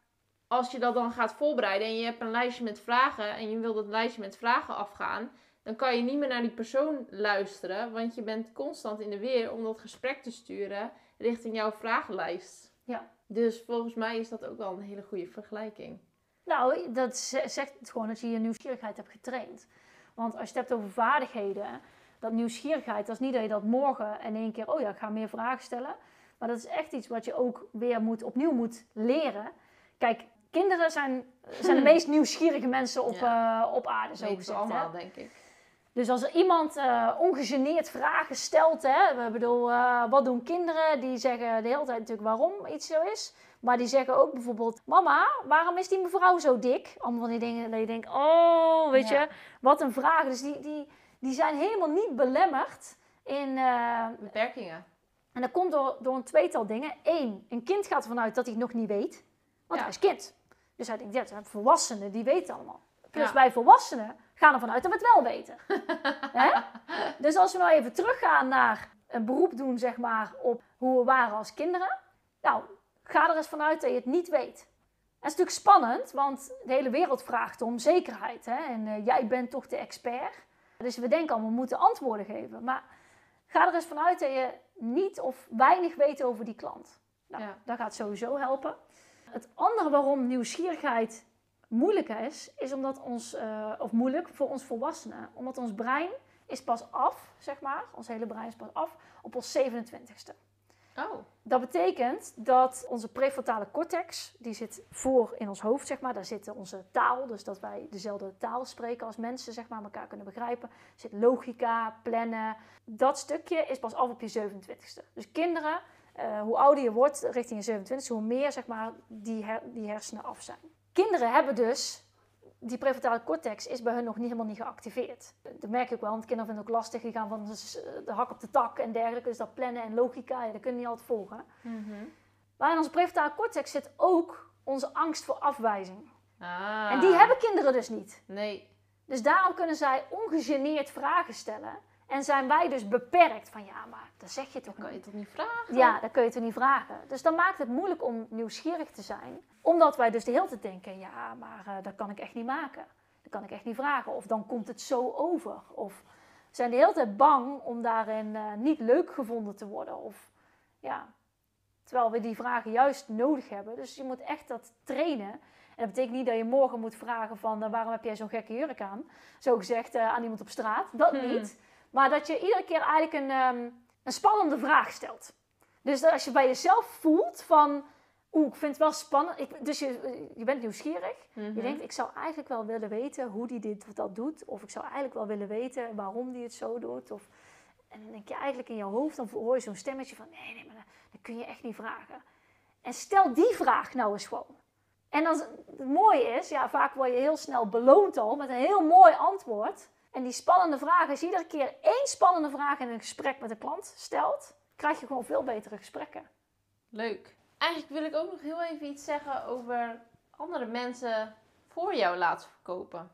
Speaker 1: als je dat dan gaat voorbereiden en je hebt een lijstje met vragen en je wil dat lijstje met vragen afgaan, dan kan je niet meer naar die persoon luisteren. Want je bent constant in de weer om dat gesprek te sturen richting jouw vragenlijst.
Speaker 2: Ja.
Speaker 1: Dus volgens mij is dat ook wel een hele goede vergelijking.
Speaker 2: Nou, dat ze- zegt het gewoon dat je je nieuwsgierigheid hebt getraind. Want als je het hebt over vaardigheden, dat nieuwsgierigheid, dat is niet dat je dat morgen in één keer, oh ja, ik ga meer vragen stellen. Maar dat is echt iets wat je ook weer moet, opnieuw moet leren. Kijk, kinderen zijn, zijn de meest nieuwsgierige mensen op, eh, op aarde, zo gezegd. hè.
Speaker 1: allemaal, denk ik.
Speaker 2: Dus als er iemand eh, ongegeneerd vragen stelt, hè, ik bedoel, eh, wat doen kinderen? Die zeggen de hele tijd natuurlijk waarom iets zo is. Maar die zeggen ook bijvoorbeeld, mama, waarom is die mevrouw zo dik? Allemaal van die dingen dat je denkt, oh, weet
Speaker 1: Ja.
Speaker 2: je, wat een vraag. Dus die, die, die zijn helemaal niet belemmerd in... eh,
Speaker 1: Beperkingen.
Speaker 2: en dat komt door, door een tweetal dingen. Eén, een kind gaat ervan uit dat hij het nog niet weet. Want
Speaker 1: Ja.
Speaker 2: hij is kind. Dus hij denkt, ja, volwassenen, die weten allemaal. Plus
Speaker 1: Ja.
Speaker 2: wij volwassenen gaan ervan uit dat we het wel weten. Hè? Dus als we nou even teruggaan naar een beroep doen, zeg maar, op hoe we waren als kinderen. Nou, ga er eens vanuit dat je het niet weet. Dat is natuurlijk spannend, want de hele wereld vraagt om zekerheid. Hè? En eh, jij bent toch de expert. Dus we denken allemaal, we moeten antwoorden geven. Maar ga er eens vanuit dat je niet of weinig weet over die klant. Nou,
Speaker 1: Ja.
Speaker 2: dat gaat sowieso helpen. Het andere waarom nieuwsgierigheid moeilijk is, is omdat ons, eh, of moeilijk voor ons volwassenen, omdat ons brein is pas af, zeg maar, ons hele brein is pas af op ons 27ste.
Speaker 1: Oh,
Speaker 2: Dat betekent dat onze prefrontale cortex, die zit voor in ons hoofd, zeg maar. Daar zit onze taal, dus dat wij dezelfde taal spreken als mensen, zeg maar, elkaar kunnen begrijpen. Er zit logica, plannen. Dat stukje is pas af op je 27ste. Dus kinderen, eh, hoe ouder je wordt richting je 27ste, hoe meer, zeg maar, die, her- die hersenen af zijn. Kinderen hebben dus die prefrontale cortex is bij hun nog niet helemaal niet geactiveerd. Dat merk ik wel, want kinderen vinden het ook lastig. Die gaan van de- hak op de tak en dergelijke. Dus dat plannen en logica, ja, dat kunnen niet altijd volgen. Maar in onze prefrontale cortex zit ook onze angst voor afwijzing.
Speaker 1: Ah.
Speaker 2: En die hebben kinderen dus niet.
Speaker 1: Nee.
Speaker 2: Dus daarom kunnen zij ongegeneerd vragen stellen. En zijn wij dus beperkt van ja, maar dat zeg je toch
Speaker 1: Kan je toch niet vragen?
Speaker 2: Ja, dat kun je toch niet vragen. Dus dan maakt het moeilijk om nieuwsgierig te zijn. Omdat wij dus de hele tijd denken, ja, maar eh, dat kan ik echt niet maken. Dat kan ik echt niet vragen. Of dan komt het zo over. Of zijn de hele tijd bang om daarin eh, niet leuk gevonden te worden. Of ja, terwijl we die vragen juist nodig hebben. Dus je moet echt dat trainen. En dat betekent niet dat je morgen moet vragen van eh, waarom heb jij zo'n gekke jurk aan? Zo gezegd aan iemand op straat. Dat
Speaker 1: Hmm.
Speaker 2: niet. Maar dat je iedere keer eigenlijk een, ehm, een spannende vraag stelt. Dus dat als je bij jezelf voelt van, oeh, ik vind het wel spannend. Ik, dus je, je bent nieuwsgierig.
Speaker 1: Mhm.
Speaker 2: Je denkt, ik zou eigenlijk wel willen weten hoe die dit of dat doet. Of ik zou eigenlijk wel willen weten waarom die het zo doet. Of, en dan denk je eigenlijk in je hoofd, dan hoor je zo'n stemmetje van, nee, nee, maar dat, dat kun je echt niet vragen. En stel die vraag nou eens gewoon. En dan, het mooie is, ja, vaak word je heel snel beloond al met een heel mooi antwoord. En die spannende vraag, als je iedere keer één spannende vraag in een gesprek met een klant stelt, krijg je gewoon veel betere gesprekken.
Speaker 1: Leuk. Eigenlijk wil ik ook nog heel even iets zeggen over andere mensen voor jou laten verkopen.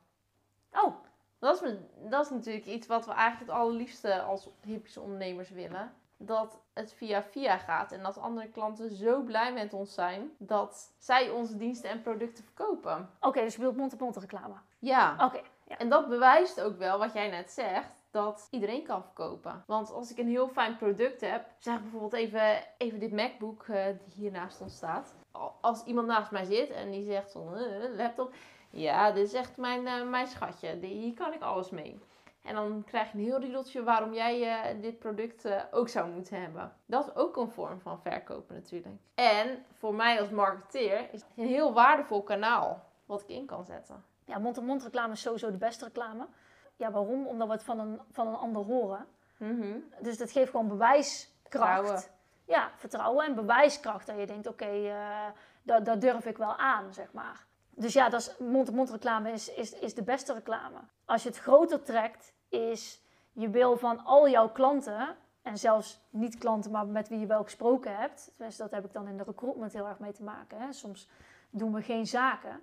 Speaker 2: Oh,
Speaker 1: Dat is, dat is natuurlijk iets wat we eigenlijk het allerliefste als hippische ondernemers willen. Dat het via via gaat en dat andere klanten zo blij met ons zijn dat zij onze diensten en producten verkopen.
Speaker 2: oké, dus je bedoelt mond-op-mond reclame.
Speaker 1: Ja.
Speaker 2: Oké,
Speaker 1: En dat bewijst ook wel wat jij net zegt. Dat iedereen kan verkopen. Want als ik een heel fijn product heb, zeg bijvoorbeeld even, even dit MacBook eh, die hier naast ons staat. Al- Als iemand naast mij zit en die zegt van eh, laptop, ja, dit is echt mijn, eh, mijn schatje. Hier kan ik alles mee. En dan krijg je een heel riedeltje waarom jij dit product ook zou moeten hebben. Dat is ook een vorm van verkopen natuurlijk. En voor mij als marketeer is het een heel waardevol kanaal wat ik in kan zetten.
Speaker 2: Ja, mond-op-mond reclame is sowieso de beste reclame. Ja, waarom? Omdat we het van een, van een ander horen.
Speaker 1: Mhm.
Speaker 2: Dus dat geeft gewoon bewijskracht.
Speaker 1: Vertrouwen.
Speaker 2: Ja, vertrouwen en bewijskracht. Dat je denkt, oké, eh, dat, dat durf ik wel aan, zeg maar. Dus ja, dat is- mond-op-mond reclame is, is, is de beste reclame. Als je het groter trekt, is je wil van al jouw klanten... en zelfs niet klanten, maar met wie je wel gesproken hebt... tenminste, dat heb ik dan in de recruitment heel erg mee te maken. Hè. Soms doen we geen zaken.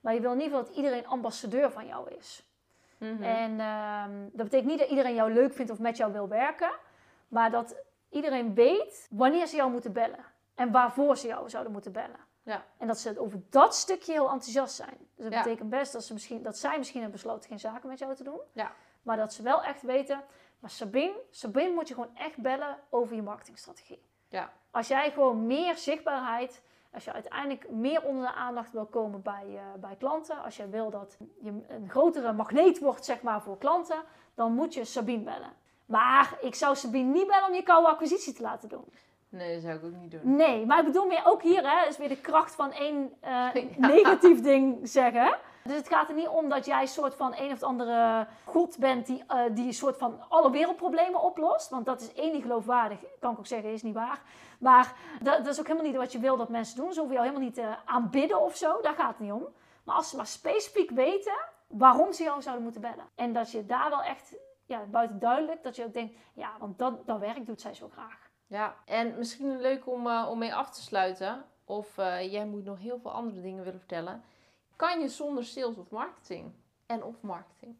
Speaker 2: Maar je wil in ieder geval dat iedereen ambassadeur van jou is.
Speaker 1: Mhm.
Speaker 2: En ehm, dat betekent niet dat iedereen jou leuk vindt of met jou wil werken, maar dat iedereen weet wanneer ze jou moeten bellen en waarvoor ze jou zouden moeten bellen.
Speaker 1: Ja.
Speaker 2: En dat ze over dat stukje heel enthousiast zijn. Dus dat
Speaker 1: Ja.
Speaker 2: betekent best dat, ze misschien, dat zij misschien hebben besloten geen zaken met jou te doen,
Speaker 1: Ja.
Speaker 2: maar dat ze wel echt weten, maar Sabine, Sabine moet je gewoon echt bellen over je marketingstrategie.
Speaker 1: Ja.
Speaker 2: Als jij gewoon meer zichtbaarheid, als je uiteindelijk meer onder de aandacht wil komen bij, eh, bij klanten, als jij wil dat je een grotere magneet wordt zeg maar, voor klanten, dan moet je Sabine bellen. Maar ik zou Sabine niet bellen om je koude acquisitie te laten doen.
Speaker 1: Nee, dat zou ik ook niet doen.
Speaker 2: Nee, maar ik bedoel meer ook hier, hè, is weer de kracht van één eh,
Speaker 1: Ja.
Speaker 2: negatief ding zeggen. Dus het gaat er niet om dat jij soort van een of andere god bent die, eh, die soort van alle wereldproblemen oplost. Want dat is één geloofwaardig, kan ik ook zeggen, is niet waar. Maar dat, dat is ook helemaal niet wat je wil dat mensen doen. Ze hoeven jou helemaal niet te aanbidden of zo, daar gaat het niet om. Maar als ze maar specifiek weten waarom ze jou zouden moeten bellen. En dat je daar wel echt, ja, buiten duidelijk, dat je ook denkt, ja, want dat, dat werk doet zij zo graag.
Speaker 1: Ja, en misschien leuk om, eh, om mee af te sluiten. Of eh, jij moet nog heel veel andere dingen willen vertellen. Kan je zonder sales of marketing? En of marketing?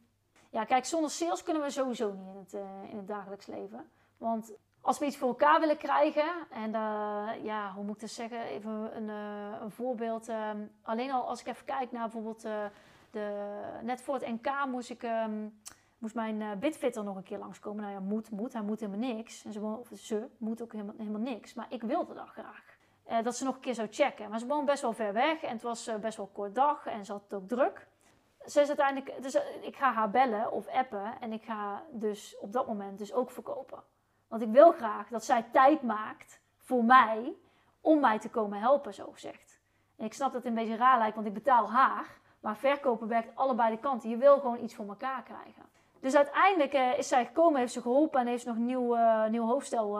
Speaker 2: Ja, kijk, zonder sales kunnen we sowieso niet in het, eh, in het dagelijks leven. Want als we iets voor elkaar willen krijgen, en eh, ja, hoe moet ik dat zeggen? Even een, eh, een voorbeeld. ehm, alleen al als ik even kijk naar bijvoorbeeld de, net voor het NK moest ik. ehm, Moest mijn bitfitter nog een keer langskomen. Nou ja, moet, moet. Hij moet helemaal niks. En ze, ze moet ook helemaal, helemaal niks. Maar ik wilde dat graag. Eh, dat ze nog een keer zou checken. Maar ze woont best wel ver weg. En het was eh, best wel kort dag. En ze had het ook druk ze is uiteindelijk, dus eh, ik ga haar bellen of appen en ik ga dus op dat moment dus ook verkopen. Want ik wil graag dat zij tijd maakt voor mij om mij te komen helpen, zo gezegd. En ik snap dat het een beetje raar lijkt, want ik betaal haar. Maar verkopen werkt allebei de kanten. Je wil gewoon iets voor elkaar krijgen. Dus uiteindelijk is zij gekomen, heeft ze geholpen en heeft ze nog een nieuw, nieuw hoofdstel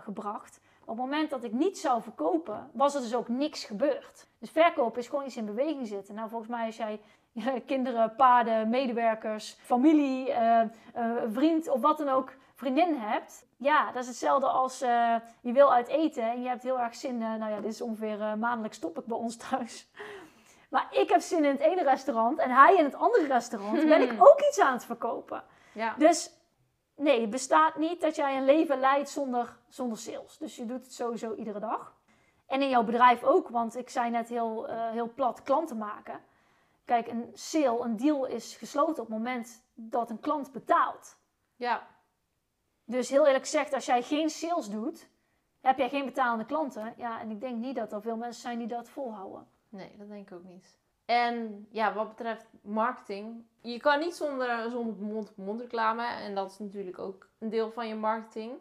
Speaker 2: gebracht. Op het moment dat ik niet zou verkopen, was er dus ook niks gebeurd. Dus verkopen is gewoon iets in beweging zitten. Nou, volgens mij als jij eh, kinderen, paarden, medewerkers, familie, eh, eh, vriend of wat dan ook, vriendin hebt. Ja, dat is hetzelfde als je wil uit eten en je hebt heel erg zin. nou ja, dit is ongeveer maandelijk stop ik bij ons thuis. Maar ik heb zin in het ene restaurant en hij in het andere restaurant. Ben ik ook iets aan het verkopen.
Speaker 1: Ja.
Speaker 2: Dus nee, het bestaat niet dat jij een leven leidt zonder, zonder sales. Dus je doet het sowieso iedere dag. En in jouw bedrijf ook, want ik zei net heel, eh, heel plat klanten maken. Kijk, een sale, een deal is gesloten op het moment dat een klant betaalt.
Speaker 1: Ja.
Speaker 2: Dus heel eerlijk gezegd, als jij geen sales doet, heb jij geen betalende klanten. Ja, en ik denk niet dat er veel mensen zijn die dat volhouden.
Speaker 1: Nee, dat denk ik ook niet. En ja, wat betreft marketing, je kan niet zonder, zonder mond-op-mond reclame. En dat is natuurlijk ook een deel van je marketing.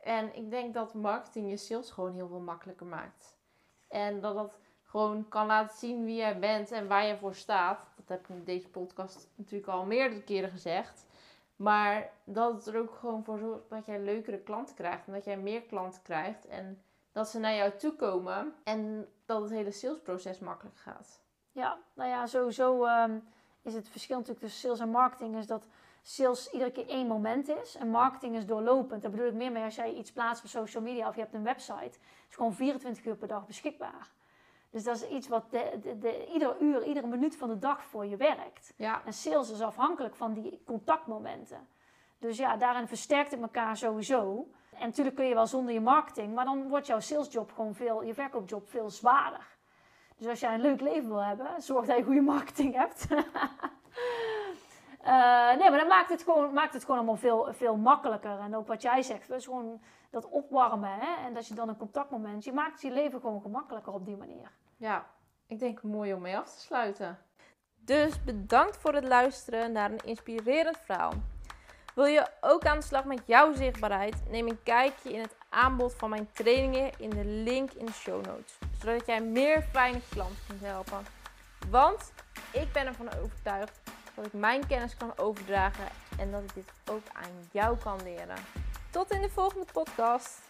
Speaker 1: En ik denk dat marketing je sales gewoon heel veel makkelijker maakt. En dat dat gewoon kan laten zien wie jij bent en waar je voor staat. Dat heb ik in deze podcast natuurlijk al meerdere keren gezegd. Maar dat het er ook gewoon voor zorgt dat jij leukere klanten krijgt. En dat jij meer klanten krijgt. En dat ze naar jou toe komen. En dat het hele salesproces makkelijk gaat.
Speaker 2: Ja, nou ja, sowieso um, is het verschil natuurlijk tussen sales en marketing. Is dat sales iedere keer één moment is. En marketing is doorlopend. Daar bedoel ik meer mee als jij iets plaatst op social media of je hebt een website. Het is gewoon 24 uur per dag beschikbaar. Dus dat is iets wat de, de, de, ieder uur, iedere minuut van de dag voor je werkt.
Speaker 1: Ja.
Speaker 2: En sales is afhankelijk van die contactmomenten. Dus ja, daarin versterkt het elkaar sowieso. En natuurlijk kun je wel zonder je marketing, maar dan wordt jouw salesjob gewoon veel, je verkoopjob veel zwaarder. Dus als jij een leuk leven wil hebben, zorg dat je goede marketing hebt. Uh, nee, maar dat maakt het gewoon, maakt het gewoon allemaal veel, veel makkelijker. En ook wat jij zegt, dus gewoon dat opwarmen. Hè? En dat je dan een contactmoment, je maakt je leven gewoon gemakkelijker op die manier.
Speaker 1: Ja, ik denk mooi om mee af te sluiten. Dus bedankt voor het luisteren naar een inspirerend verhaal. Wil je ook aan de slag met jouw zichtbaarheid? Neem een kijkje in het aanbod van mijn trainingen in de link in de show notes. Zodat jij meer fijne klanten kunt helpen. Want ik ben ervan overtuigd dat ik mijn kennis kan overdragen en dat ik dit ook aan jou kan leren. Tot in de volgende podcast.